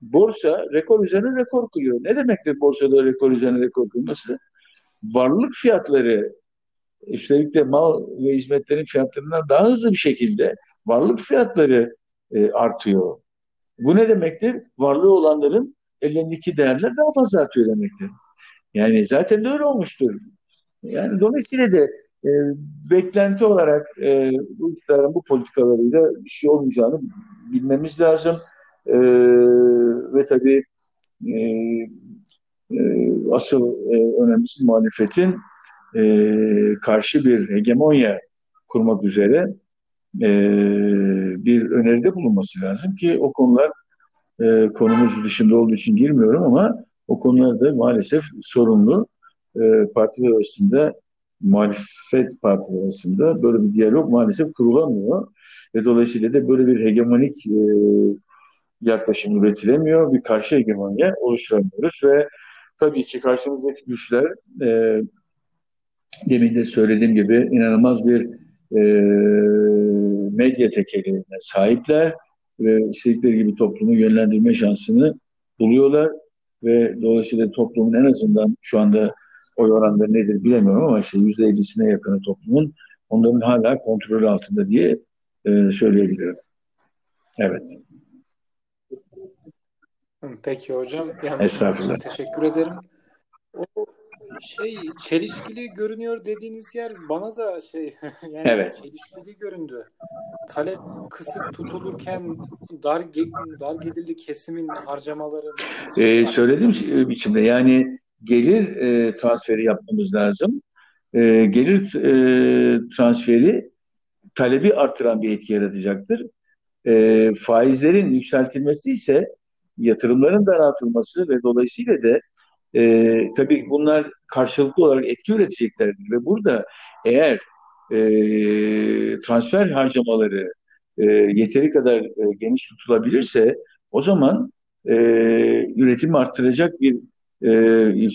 Borsa rekor üzerine rekor kırıyor. Ne demektir borsada rekor üzerine rekor kırması? Varlık fiyatları üstelik de mal ve hizmetlerin fiyatlarından daha hızlı bir şekilde varlık fiyatları e, artıyor. Bu ne demektir? Varlığı olanların ellerindeki değerler daha fazla artıyor demektir. Yani zaten de öyle olmuştur. Yani dolayısıyla da e, beklenti olarak e, bu iktidarın bu politikalarıyla bir şey olmayacağını bilmemiz lazım. E, ve tabii e, e, asıl e, önemlisi muhalefetin e, karşı bir hegemonya kurmak üzere e, bir öneride bulunması lazım ki o konular e, konumuz dışında olduğu için girmiyorum ama o konularda maalesef sorunlu e, partiler arasında muhalefet partiler arasında böyle bir diyalog maalesef kurulamıyor. Ve dolayısıyla da böyle bir hegemonik e, yaklaşım üretilemiyor. Bir karşı hegemonya oluşturamıyoruz ve tabii ki karşımızdaki güçler e, demin de söylediğim gibi inanılmaz bir e, medya tekeline sahipler ve istedikleri gibi toplumu yönlendirme şansını buluyorlar ve dolayısıyla toplumun en azından şu anda oy oranları nedir bilemiyorum ama işte yüzde ellisine yakını toplumun onların hala kontrol altında diye e, söyleyebilirim. Evet. Peki hocam. İçin teşekkür ederim. O şey çelişkili görünüyor dediğiniz yer bana da şey yani evet. çelişkili göründü. Talep kısık tutulurken dar dar gelirli kesimin harcamaları nasıl? Ee, söylediğim biçimde yani gelir e, transferi yapmamız lazım. E, gelir e, transferi talebi artıran bir etki yaratacaktır. E, faizlerin yükseltilmesi ise yatırımların daraltılması ve dolayısıyla da e, tabii bunlar karşılıklı olarak etki üreteceklerdir ve burada eğer e, transfer harcamaları e, yeteri kadar e, geniş tutulabilirse o zaman e, üretimi arttıracak bir e,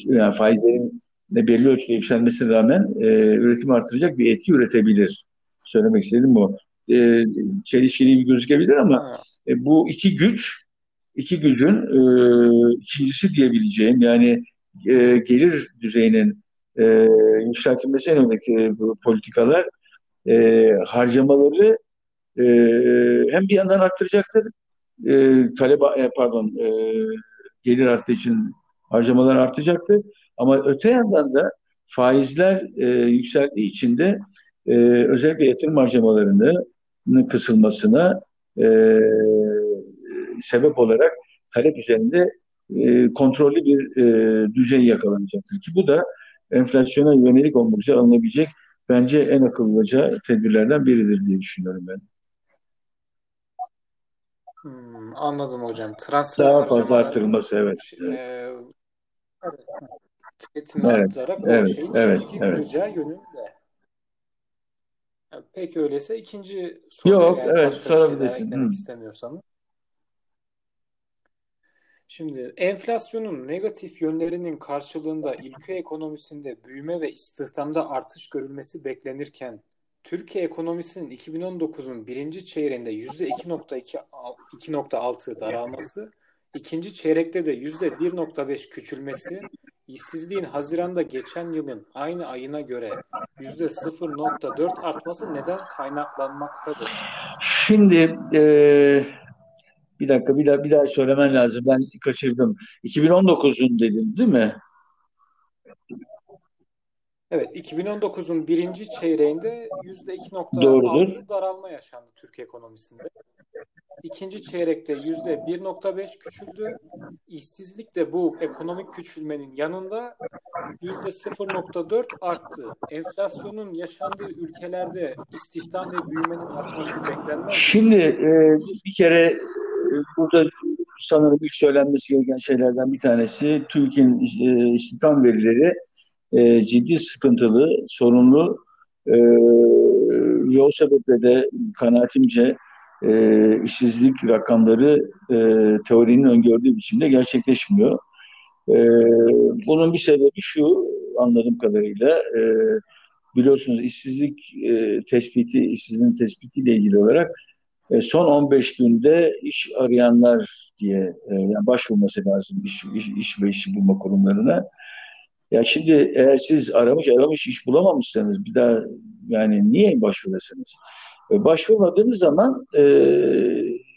yani faizlerin ne belli ölçüde yükselmesine rağmen e, üretim arttıracak bir etki üretebilir. Söylemek istedim bu. E, çelişkili gözükebilir ama e, bu iki güç iki gücün e, ikincisi diyebileceğim yani e, gelir düzeyinin e, yükseltilmesi e, politikalar e, harcamaları e, hem bir yandan arttıracaktır. E, talep e, pardon e, gelir arttığı için harcamalar artacaktır. Ama öte yandan da faizler e, yükseldiği için de e, özellikle yatırım harcamalarının kısılmasına e, sebep olarak talep üzerinde e, kontrollü bir e, düzey yakalanacaktır ki bu da enflasyona yönelik olmakça alınabilecek bence en akıllıca tedbirlerden biridir diye düşünüyorum ben. Hmm, anladım hocam. Transfer Daha fazla arttırılması evet. E, evet. Tüketimi evet, arttırarak evet, o şeyi evet, çelişki evet. kıracağı yönünde. Peki öyleyse ikinci soruya Yok, yani evet, başka bir şey daha eklemek istemiyorsanız. Şimdi enflasyonun negatif yönlerinin karşılığında ülke ekonomisinde büyüme ve istihdamda artış görülmesi beklenirken Türkiye ekonomisinin 2019'un birinci çeyreğinde %2.6 daralması, ikinci çeyrekte de %1.5 küçülmesi, işsizliğin Haziran'da geçen yılın aynı ayına göre %0.4 artması neden kaynaklanmaktadır? Şimdi e, bir dakika bir daha bir daha söylemen lazım. Ben kaçırdım. 2019'un dedin değil mi? Evet, 2019'un birinci çeyreğinde %2.6 daralma yaşandı Türkiye ekonomisinde. İkinci çeyrekte %1.5 küçüldü. İşsizlik de bu ekonomik küçülmenin yanında %0.4 arttı. Enflasyonun yaşandığı ülkelerde istihdam ve büyümenin artması beklenmez. Şimdi e, bir kere burada sanırım ilk söylenmesi gereken şeylerden bir tanesi Türkiye'nin e, istihdam verileri e, ciddi sıkıntılı, sorunlu e, o sebeple de kanaatimce e, işsizlik rakamları e, teorinin öngördüğü biçimde gerçekleşmiyor. Bunun bir sebebi şu anladığım kadarıyla biliyorsunuz işsizlik tespiti, işsizliğin tespitiyle ilgili olarak e, son 15 günde iş arayanlar diye e, yani başvurması lazım iş, iş, iş ve işi bulma kurumlarına. Ya şimdi eğer siz aramış aramış iş bulamamışsanız bir daha yani niye başvuruyorsunuz? E, başvurmadığınız zaman e,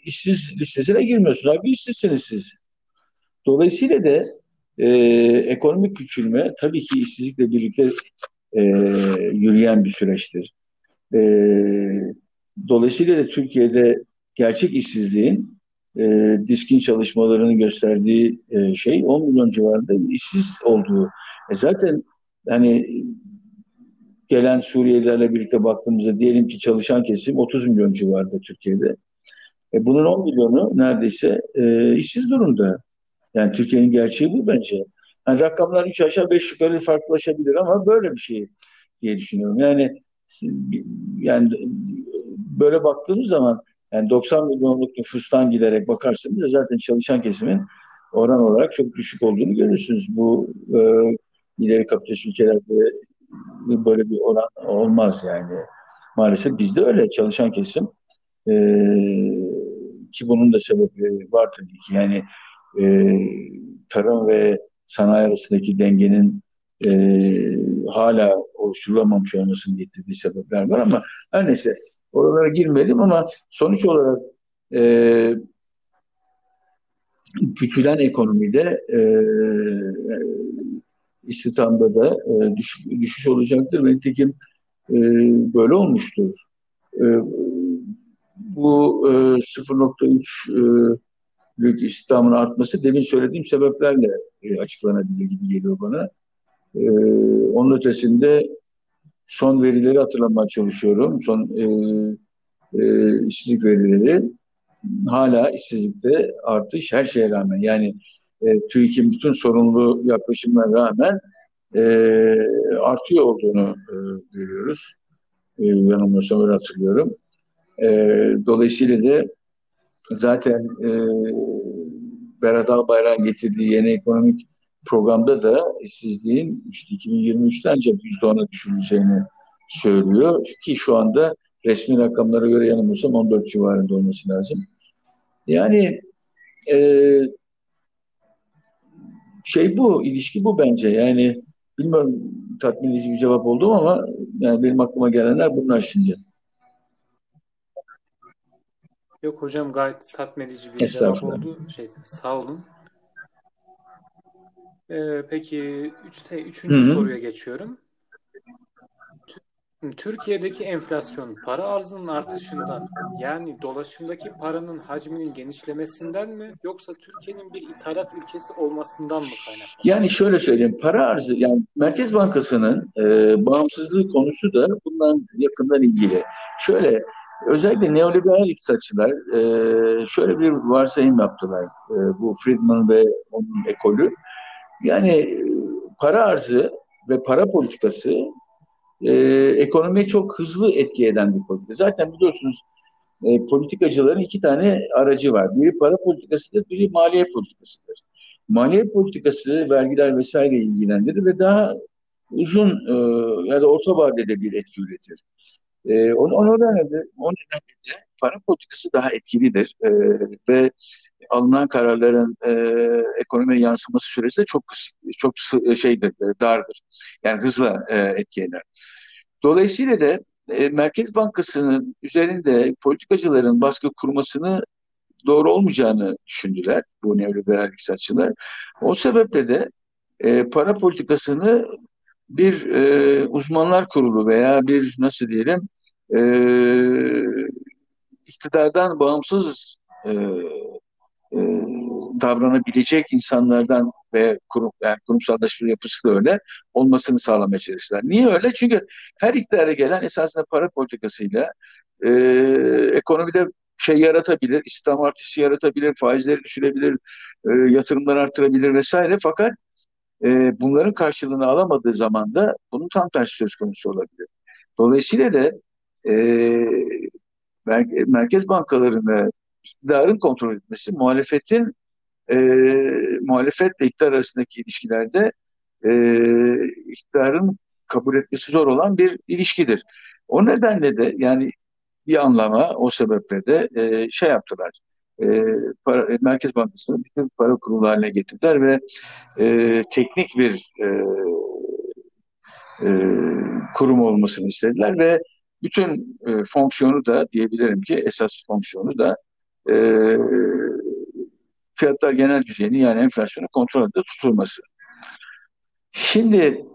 işsiz listesine girmiyorsunuz. Abi işsizsiniz siz. Dolayısıyla da e, ekonomik küçülme tabii ki işsizlikle birlikte e, yürüyen bir süreçtir. E, dolayısıyla da Türkiye'de gerçek işsizliğin e, diskin çalışmalarının gösterdiği e, şey 10 milyon civarında işsiz olduğu. E zaten hani gelen Suriyelilerle birlikte baktığımızda diyelim ki çalışan kesim 30 milyon civarında Türkiye'de. E bunun 10 milyonu neredeyse e, işsiz durumda. Yani Türkiye'nin gerçeği bu bence. Yani rakamlar 3 aşağı 5 yukarı farklılaşabilir ama böyle bir şey diye düşünüyorum. Yani yani böyle baktığımız zaman yani 90 milyonluk nüfustan giderek bakarsanız zaten çalışan kesimin oran olarak çok düşük olduğunu görürsünüz. Bu e, ileri kapitalist ülkelerde böyle bir oran olmaz yani. Maalesef bizde öyle çalışan kesim e, ki bunun da sebepleri var tabii ki. Yani e, tarım ve sanayi arasındaki dengenin e, hala oluşturulamamış olmasının getirdiği sebepler var ama her neyse oralara girmedim ama sonuç olarak e, küçülen ekonomide e, istihdamda da e, düş, düşüş olacaktır. Ve nitekim e, böyle olmuştur. E, bu e, 0.3 e, büyük istihdamın artması demin söylediğim sebeplerle e, açıklanabilir gibi geliyor bana. E, onun ötesinde son verileri hatırlamaya çalışıyorum. Son e, e, işsizlik verileri hala işsizlikte artış her şeye rağmen yani e, TÜİK'in bütün sorumlu yaklaşımına rağmen e, artıyor olduğunu e, görüyoruz. E, yanılmıyorsam öyle hatırlıyorum. E, dolayısıyla da zaten e, Berat Albayrak'ın getirdiği yeni ekonomik programda da işsizliğin işte 2023'te ancak %10'a düşürüleceğini söylüyor. Ki şu anda resmi rakamlara göre yanılmıyorsam 14 civarında olması lazım. Yani e, şey bu, ilişki bu bence. Yani bilmiyorum tatmin edici bir cevap oldu ama yani benim aklıma gelenler bunlar şimdi. Yok hocam gayet tatmin edici bir cevap oldu. Şey, sağ olun. Ee, peki üçte, üçüncü Hı-hı. soruya geçiyorum. Türkiye'deki enflasyon para arzının artışından yani dolaşımdaki paranın hacminin genişlemesinden mi yoksa Türkiye'nin bir ithalat ülkesi olmasından mı kaynaklanıyor? Yani şöyle söyleyeyim para arzı yani Merkez Bankası'nın e, bağımsızlığı konusu da bundan yakından ilgili. Şöyle özellikle neoliberal iktisatçılar e, şöyle bir varsayım yaptılar. E, bu Friedman ve onun ekolü. Yani e, para arzı ve para politikası e, ekonomiye çok hızlı etki eden bir politika. Zaten biliyorsunuz e, politikacıların iki tane aracı var. Biri para politikasıdır, biri maliye politikasıdır. Maliye politikası vergiler vesaire ilgilendirir ve daha uzun e, ya da orta vadede bir etki üretir. E, o, o nedenle de, o nedenle de para politikası daha etkilidir e, ve alınan kararların e, ekonomiye yansıması süresi de çok çok şeydir, e, dardır. Yani hızla e, etki. Dolayısıyla da e, Merkez Bankası'nın üzerinde politikacıların baskı kurmasını doğru olmayacağını düşündüler bu neoliberal iktisatçılar. O sebeple de e, para politikasını bir e, uzmanlar kurulu veya bir nasıl diyelim e, iktidardan bağımsız e, e, davranabilecek insanlardan ve kurum, yani kurumsallaşma yapısı da öyle olmasını sağlamaya çalıştılar. Niye öyle? Çünkü her iktidara gelen esasında para politikasıyla e, ekonomide şey yaratabilir, istihdam artışı yaratabilir, faizleri düşürebilir, e, yatırımları artırabilir vesaire. Fakat e, bunların karşılığını alamadığı zaman da bunun tam tersi söz konusu olabilir. Dolayısıyla da e, merkez bankalarını iktidarın kontrol etmesi, muhalefetin e, muhalefetle iktidar arasındaki ilişkilerde e, iktidarın kabul etmesi zor olan bir ilişkidir. O nedenle de yani bir anlama o sebeple de e, şey yaptılar. E, para, Merkez Bankası'nı bütün para kurulu haline getirdiler ve e, teknik bir e, e, kurum olmasını istediler ve bütün e, fonksiyonu da diyebilirim ki esas fonksiyonu da e, fiyatlar genel düzeyini yani enflasyonu kontrol altında tutulması. Şimdi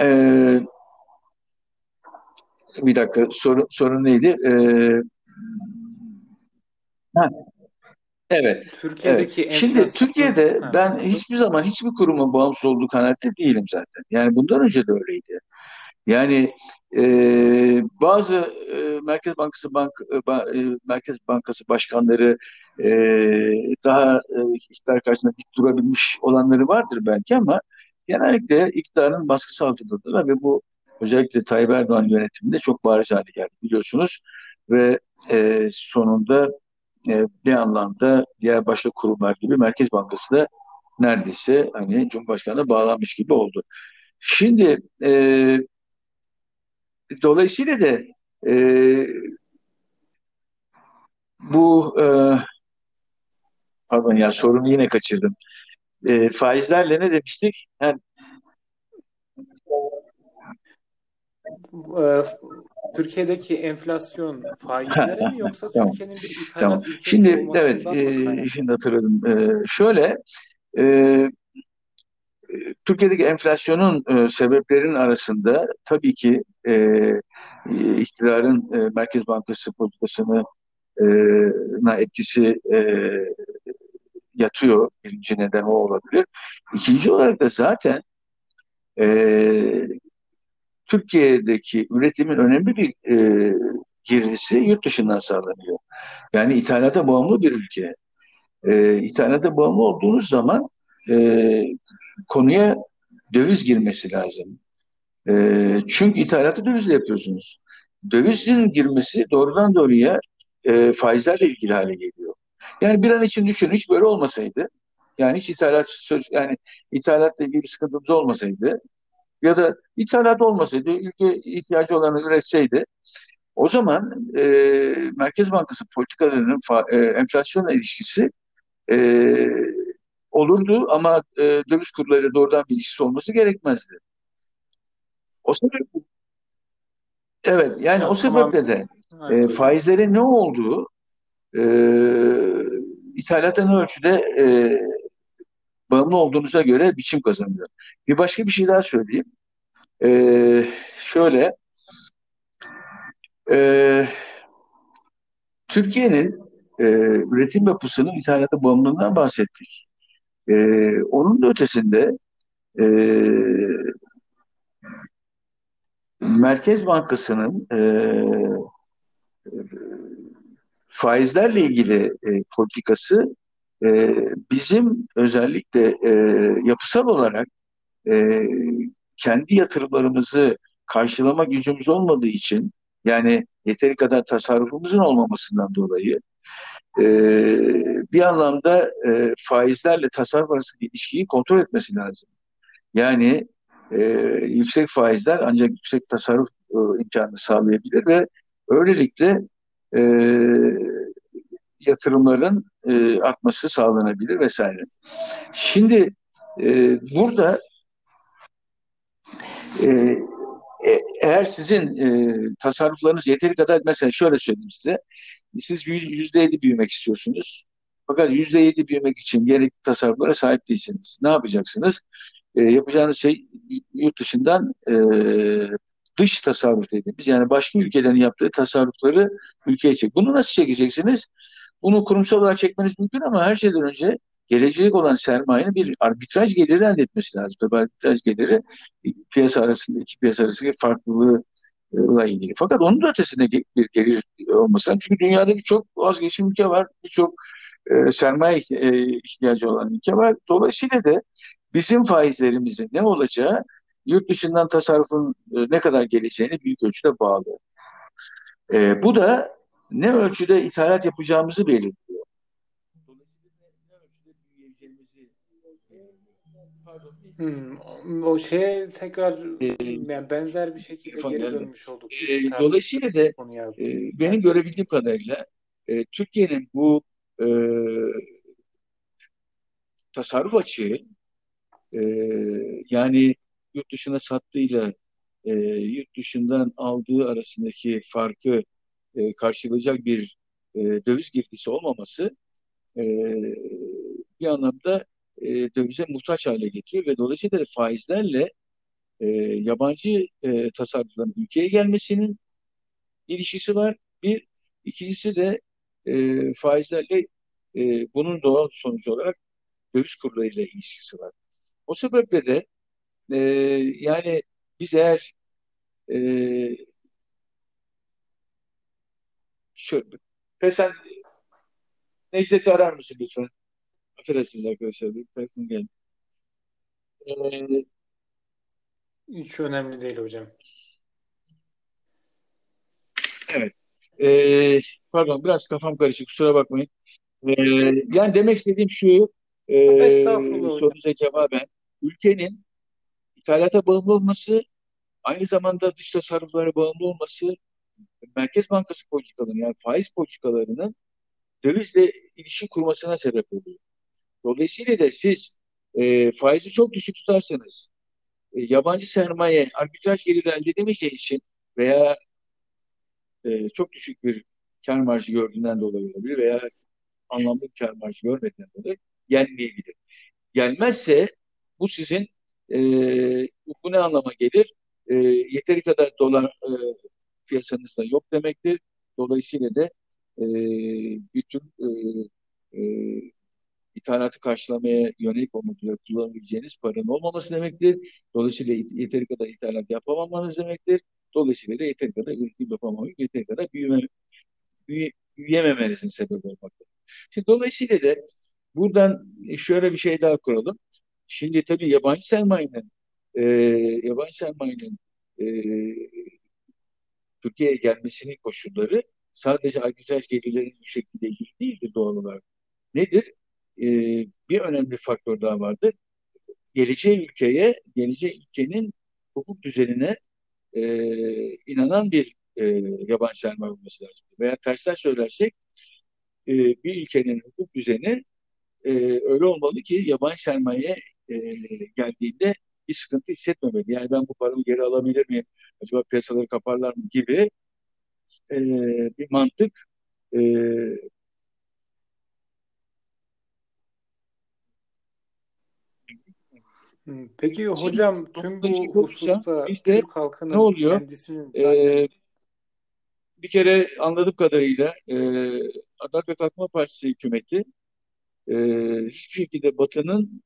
e, bir dakika soru, sorun neydi? E, ha, evet. Türkiye'deki evet. Şimdi enflasyon... Türkiye'de Ha. ben hiçbir zaman hiçbir kurumun bağımsız olduğu kanaatinde değilim zaten. Yani bundan önce de öyleydi. Yani e, bazı e, Merkez Bankası Bank e, e, Merkez Bankası başkanları e, daha e, iktidar karşısında dik durabilmiş olanları vardır belki ama genellikle iktidarın baskısı altındadır ve bu özellikle Tayyip Erdoğan yönetiminde çok bariz hale geldi biliyorsunuz ve e, sonunda e, bir anlamda diğer başka kurumlar gibi Merkez Bankası da neredeyse hani Cumhurbaşkanı'na bağlanmış gibi oldu. Şimdi e, Dolayısıyla da e, bu e, pardon ya sorunu yine kaçırdım. E, faizlerle ne demiştik? Yani, Ee, Türkiye'deki enflasyon faizlere mi yoksa tamam, Türkiye'nin bir ithalat tamam. ülkesi Şimdi evet, e, şimdi hatırladım. E, şöyle, e, Türkiye'deki enflasyonun e, sebeplerin arasında tabii ki e, e, iktidarın e, Merkez Bankası politikasını e, na etkisi e, yatıyor. Birinci neden o olabilir. İkinci olarak da zaten e, Türkiye'deki üretimin önemli bir e, girdisi yurt dışından sağlanıyor. Yani ithalata bağımlı bir ülke. E, ithalata bağımlı olduğunuz zaman e, konuya döviz girmesi lazım. E, çünkü ithalatı dövizle yapıyorsunuz. Dövizin girmesi doğrudan doğruya e, faizlerle ilgili hale geliyor. Yani bir an için düşünün hiç böyle olmasaydı, yani hiç ithalat söz yani ithalatla ilgili bir sıkıntımız olmasaydı ya da ithalat olmasaydı, ülke ihtiyacı olanı üretseydi, o zaman e, Merkez Bankası politikalarının fa, e, enflasyonla ilişkisi e, olurdu ama e, döviz kurlarıyla doğrudan bir ilişkisi olması gerekmezdi. O sebeple, evet yani Ha, o tamam. sebeple de Evet e, faizlerin ne olduğu e, ithalata ne ölçüde e, bağımlı olduğunuza göre biçim kazanıyor. Bir başka bir şey daha söyleyeyim. E, şöyle e, Türkiye'nin e, üretim yapısının ithalata bağımlılığından bahsettik. E, onun da ötesinde e, Merkez Bankası'nın e, faizlerle ilgili e, politikası e, bizim özellikle e, yapısal olarak e, kendi yatırımlarımızı karşılama gücümüz olmadığı için yani yeteri kadar tasarrufumuzun olmamasından dolayı e, bir anlamda e, faizlerle tasarruf arasındaki ilişkiyi kontrol etmesi lazım. Yani e, yüksek faizler ancak yüksek tasarruf e, imkanını sağlayabilir ve öylelikle e, yatırımların e, artması sağlanabilir vesaire. Şimdi burada eğer sizin e, tasarruflarınız yeteri kadar mesela şöyle söyleyeyim size siz yüzde yedi büyümek istiyorsunuz fakat yüzde yedi büyümek için gerekli tasarruflara sahip değilsiniz. Ne yapacaksınız? E, yapacağınız şey yurt dışından e, dış tasarruf dediğimiz yani başka ülkelerin yaptığı tasarrufları ülkeye çek. Bunu nasıl çekeceksiniz? Bunu kurumsal olarak çekmeniz mümkün ama her şeyden önce gelecek olan sermayenin bir arbitraj geliri elde etmesi lazım. Tabii arbitraj geliri piyasa arasında iki piyasa arasındaki farklılıkla ilgili. Fakat onun da ötesinde bir gelir olması. Çünkü dünyada birçok vazgeçim ülke var, birçok e, sermaye e, ihtiyacı olan ülke var. Dolayısıyla da bizim faizlerimizin ne olacağı yurt dışından tasarrufun e, ne kadar geleceğini büyük ölçüde bağlı. E, bu da ne ölçüde ithalat yapacağımızı belirliyor. Dolayısıyla ne ölçüde büyüyeceğimizi pardon bir Hmm, o şeye tekrar E, yani benzer bir şekilde geri dönmüş olduk. E, tartıştığımız dolayısıyla da e, benim görebildiğim kadarıyla e, Türkiye'nin bu e, tasarruf açığı e, yani yurt dışına sattığıyla e, yurt dışından aldığı arasındaki farkı e, karşılayacak bir e, döviz girdisi olmaması e, bir anlamda e, dövize muhtaç hale getiriyor ve dolayısıyla faizlerle e, yabancı e, tasarrufların ülkeye gelmesinin ilişkisi var. Bir, ikincisi de e, faizlerle e, bunun doğal sonucu olarak döviz kurlarıyla ilişkisi var. O sebeple de e, yani biz eğer e, şöyle, Pesen Necdet'i arar mısın lütfen? Affedersiniz arkadaşlar. Bir telefon geldi. E, hiç önemli değil hocam. evet. E, pardon biraz kafam karışık kusura bakmayın. E, yani demek istediğim şu e, Estağfurullah hocam. sorunuza cevaben ülkenin ithalata bağımlı olması aynı zamanda dış tasarruflara bağımlı olması Merkez Bankası politikalarının yani faiz politikalarının dövizle ilişki kurmasına sebep oluyor. Dolayısıyla da siz e, faizi çok düşük tutarsanız e, yabancı sermaye arbitraj geliri elde edemeyeceği için veya e, çok düşük bir kar marjı gördüğünden dolayı olabilir veya anlamlı bir kar marjı görmediğinden dolayı gelmeyebilir. Gelmezse bu sizin e, bu ne anlama gelir? E, yeteri kadar dolar e, piyasanızda yok demektir. Dolayısıyla da e, bütün e, e, ithalatı karşılamaya yönelik olmakla kullanabileceğiniz paranın olmaması demektir. Dolayısıyla yeteri kadar ithalat yapamamanız demektir. Dolayısıyla da yeteri kadar üretim yapamamak, yeteri kadar büyüme, büyü, büyüyememenizin sebebi olmaktadır. Şimdi dolayısıyla da buradan şöyle bir şey daha kuralım. Şimdi tabii yabancı sermayenin e, yabancı sermayenin e, Türkiye'ye gelmesinin koşulları sadece arbitraj gelirlerinin yüksekliğiyle ilgili değildir doğal olarak. Nedir? Ee, bir önemli faktör daha vardır. Geleceği ülkeye, geleceği ülkenin hukuk düzenine e, inanan bir e, yabancı sermaye olması lazım. Veya tersten söylersek e, bir ülkenin hukuk düzeni e, öyle olmalı ki yabancı sermaye e, geldiğinde bir sıkıntı hissetmemeli. Yani ben bu paramı geri alabilir miyim? Acaba piyasaları kaparlar mı gibi e, bir mantık e, Peki hocam tüm bu hususta Bizde Türk halkının ne oluyor? kendisinin zaten E, bir kere anladığım kadarıyla e, Adalet ve Kalkınma Partisi hükümeti e, hiçbir şekilde Batı'nın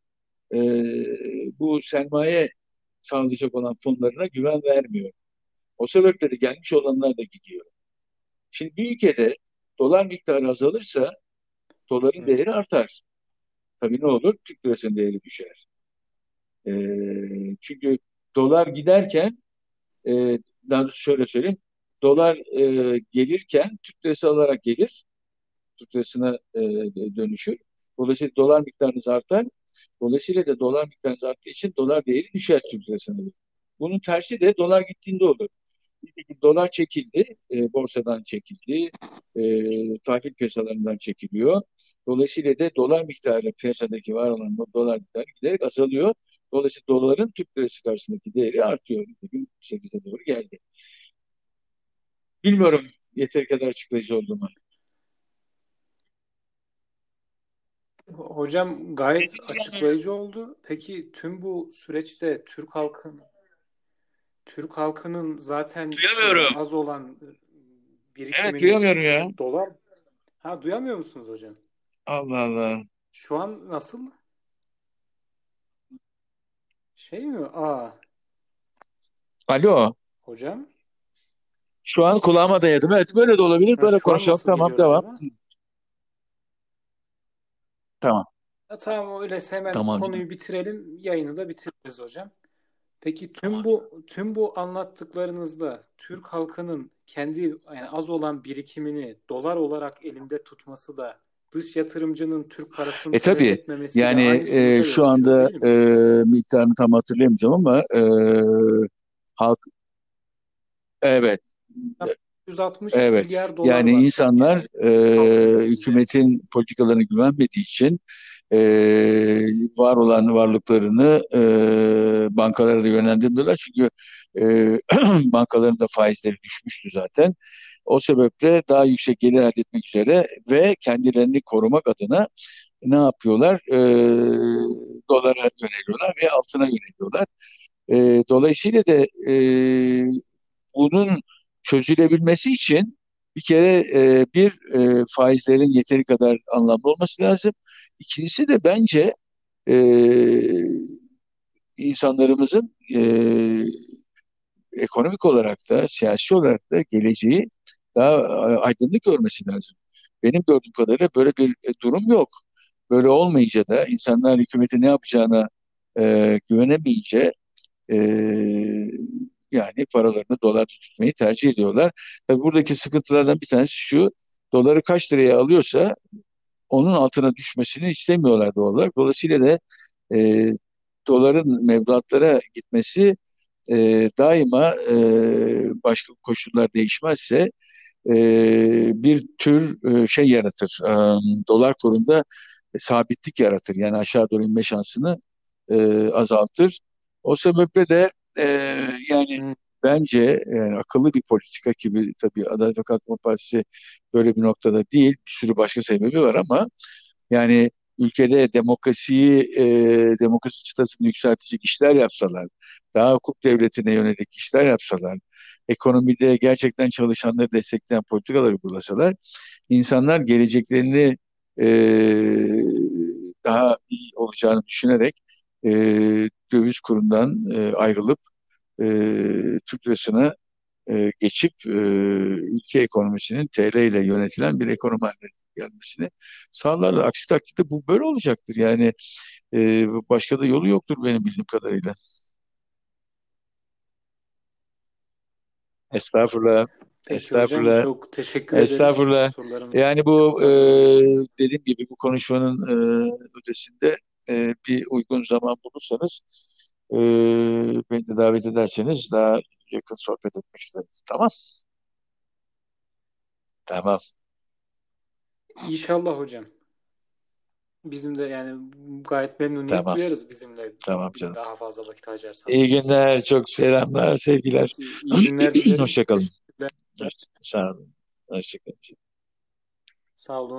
e, bu sermaye sağlayacak olan fonlarına güven vermiyor. O sebeple de gelmiş olanlar da gidiyor. Şimdi bir ülkede dolar miktarı azalırsa doların Hı. değeri artar. Tabii ne olur? Türk lirasının değeri düşer. E, çünkü dolar giderken e, daha doğrusu şöyle söyleyeyim. Dolar e, gelirken Türk lirası alarak gelir. Türk lirasına e, dönüşür. Dolayısıyla dolar miktarınız artar. Dolayısıyla da dolar miktarınız arttığı için dolar değeri düşer Türk lirasına. Bunun tersi de dolar gittiğinde olur. Dolar çekildi, e, borsadan çekildi, e, tahvil piyasalarından çekiliyor. Dolayısıyla da dolar miktarı piyasadaki var olan dolar miktarı giderek azalıyor. Dolayısıyla doların Türk lirası karşısındaki değeri artıyor. Bugün 8'e doğru geldi. Bilmiyorum yeteri kadar açıklayıcı oldu mu? Hocam gayet açıklayıcı oldu. Peki tüm bu süreçte Türk halkın Türk halkının zaten Duyamıyorum. az olan birikimini Evet duyamıyorum ya. dolar Ha duyamıyor musunuz hocam? Allah Allah. Şu an nasıl? Şey mi? Aa Alo. hocam. Şu an kulağıma dayadım. Evet böyle de olabilir. Ha, Böyle şu an konuşalım. nasıl Tamam devam. acaba? Tamam. Ya tamam öyleyse hemen Tamam konuyu bitirelim. Yayını da bitiririz hocam. Peki tüm bu tüm bu anlattıklarınızda Türk halkının kendi yani az olan birikimini dolar olarak elinde tutması da dış yatırımcının Türk parasını E tabii etmemesiyle yani e, şu anda e, mi? miktarını tam hatırlayamayacağım ama e, halk evet 160 evet milyar dolar yani var insanlar e, hükümetin politikalarına güvenmediği için e, var olan varlıklarını e, bankalara da yönlendirdiler. Çünkü e, bankaların da faizleri düşmüştü zaten. O sebeple daha yüksek gelir elde etmek üzere ve kendilerini korumak adına ne yapıyorlar? E, dolara yöneliyorlar ve altına yöneliyorlar. E, dolayısıyla da e, bunun çözülebilmesi için bir kere e, bir e, faizlerin yeteri kadar anlamlı olması lazım. İkincisi de bence e, insanlarımızın e, ekonomik olarak da siyasi olarak da geleceği daha aydınlık görmesi lazım. Benim gördüğüm kadarıyla böyle bir e, durum yok. Böyle olmayınca da insanlar hükümetin ne yapacağına e, güvenemeyince e, yani paralarını dolarda tutmayı tercih ediyorlar. Tabii buradaki sıkıntılardan bir tanesi şu, doları kaç liraya alıyorsa onun altına düşmesini istemiyorlar doğal olarak. Dolayısıyla da e, doların mevduatlara gitmesi e, daima e, başka koşullar değişmezse e, bir tür e, şey yaratır. E, dolar kurunda sabitlik yaratır. Yani aşağı doğru inme şansını e, azaltır. O sebeple de e, yani bence yani akıllı bir politika gibi tabii Adalet ve Kalkınma Partisi böyle bir noktada değil. Bir sürü başka sebebi var ama yani ülkede demokrasiyi, e, demokrasi çıtasını yükseltecek işler yapsalar, daha hukuk devletine yönelik işler yapsalar, ekonomide gerçekten çalışanları destekleyen politikalar uygulasalar, insanlar geleceklerini e, daha iyi olacağını düşünerek e, döviz kurundan e, ayrılıp e, Türk lirasına e, geçip e, ülke ekonomisinin TL ile yönetilen bir ekonomi gelmesini sağlarlar. Aksi takdirde bu böyle olacaktır. Yani e, başka da yolu yoktur benim bildiğim kadarıyla. Estağfurullah. Peki hocam Estağfurullah. çok teşekkür ederiz Estağfurullah. sorularımı Yani bu e, dediğim gibi bu konuşmanın e, ötesinde e, bir uygun zaman bulursanız e, beni de davet ederseniz daha yakın sohbet etmek isterim. Tamam. Tamam. İnşallah hocam. Bizim de yani gayet memnuniyet Tamam. duyarız bizimle Tamam canım. daha fazla vakit İyi harcarsanız. günler. Çok selamlar, sevgiler. İyi günler dilerim. Hoşça kalın. Teşekkürler. Sağ olun. Hoşça kalın. Sağ olun.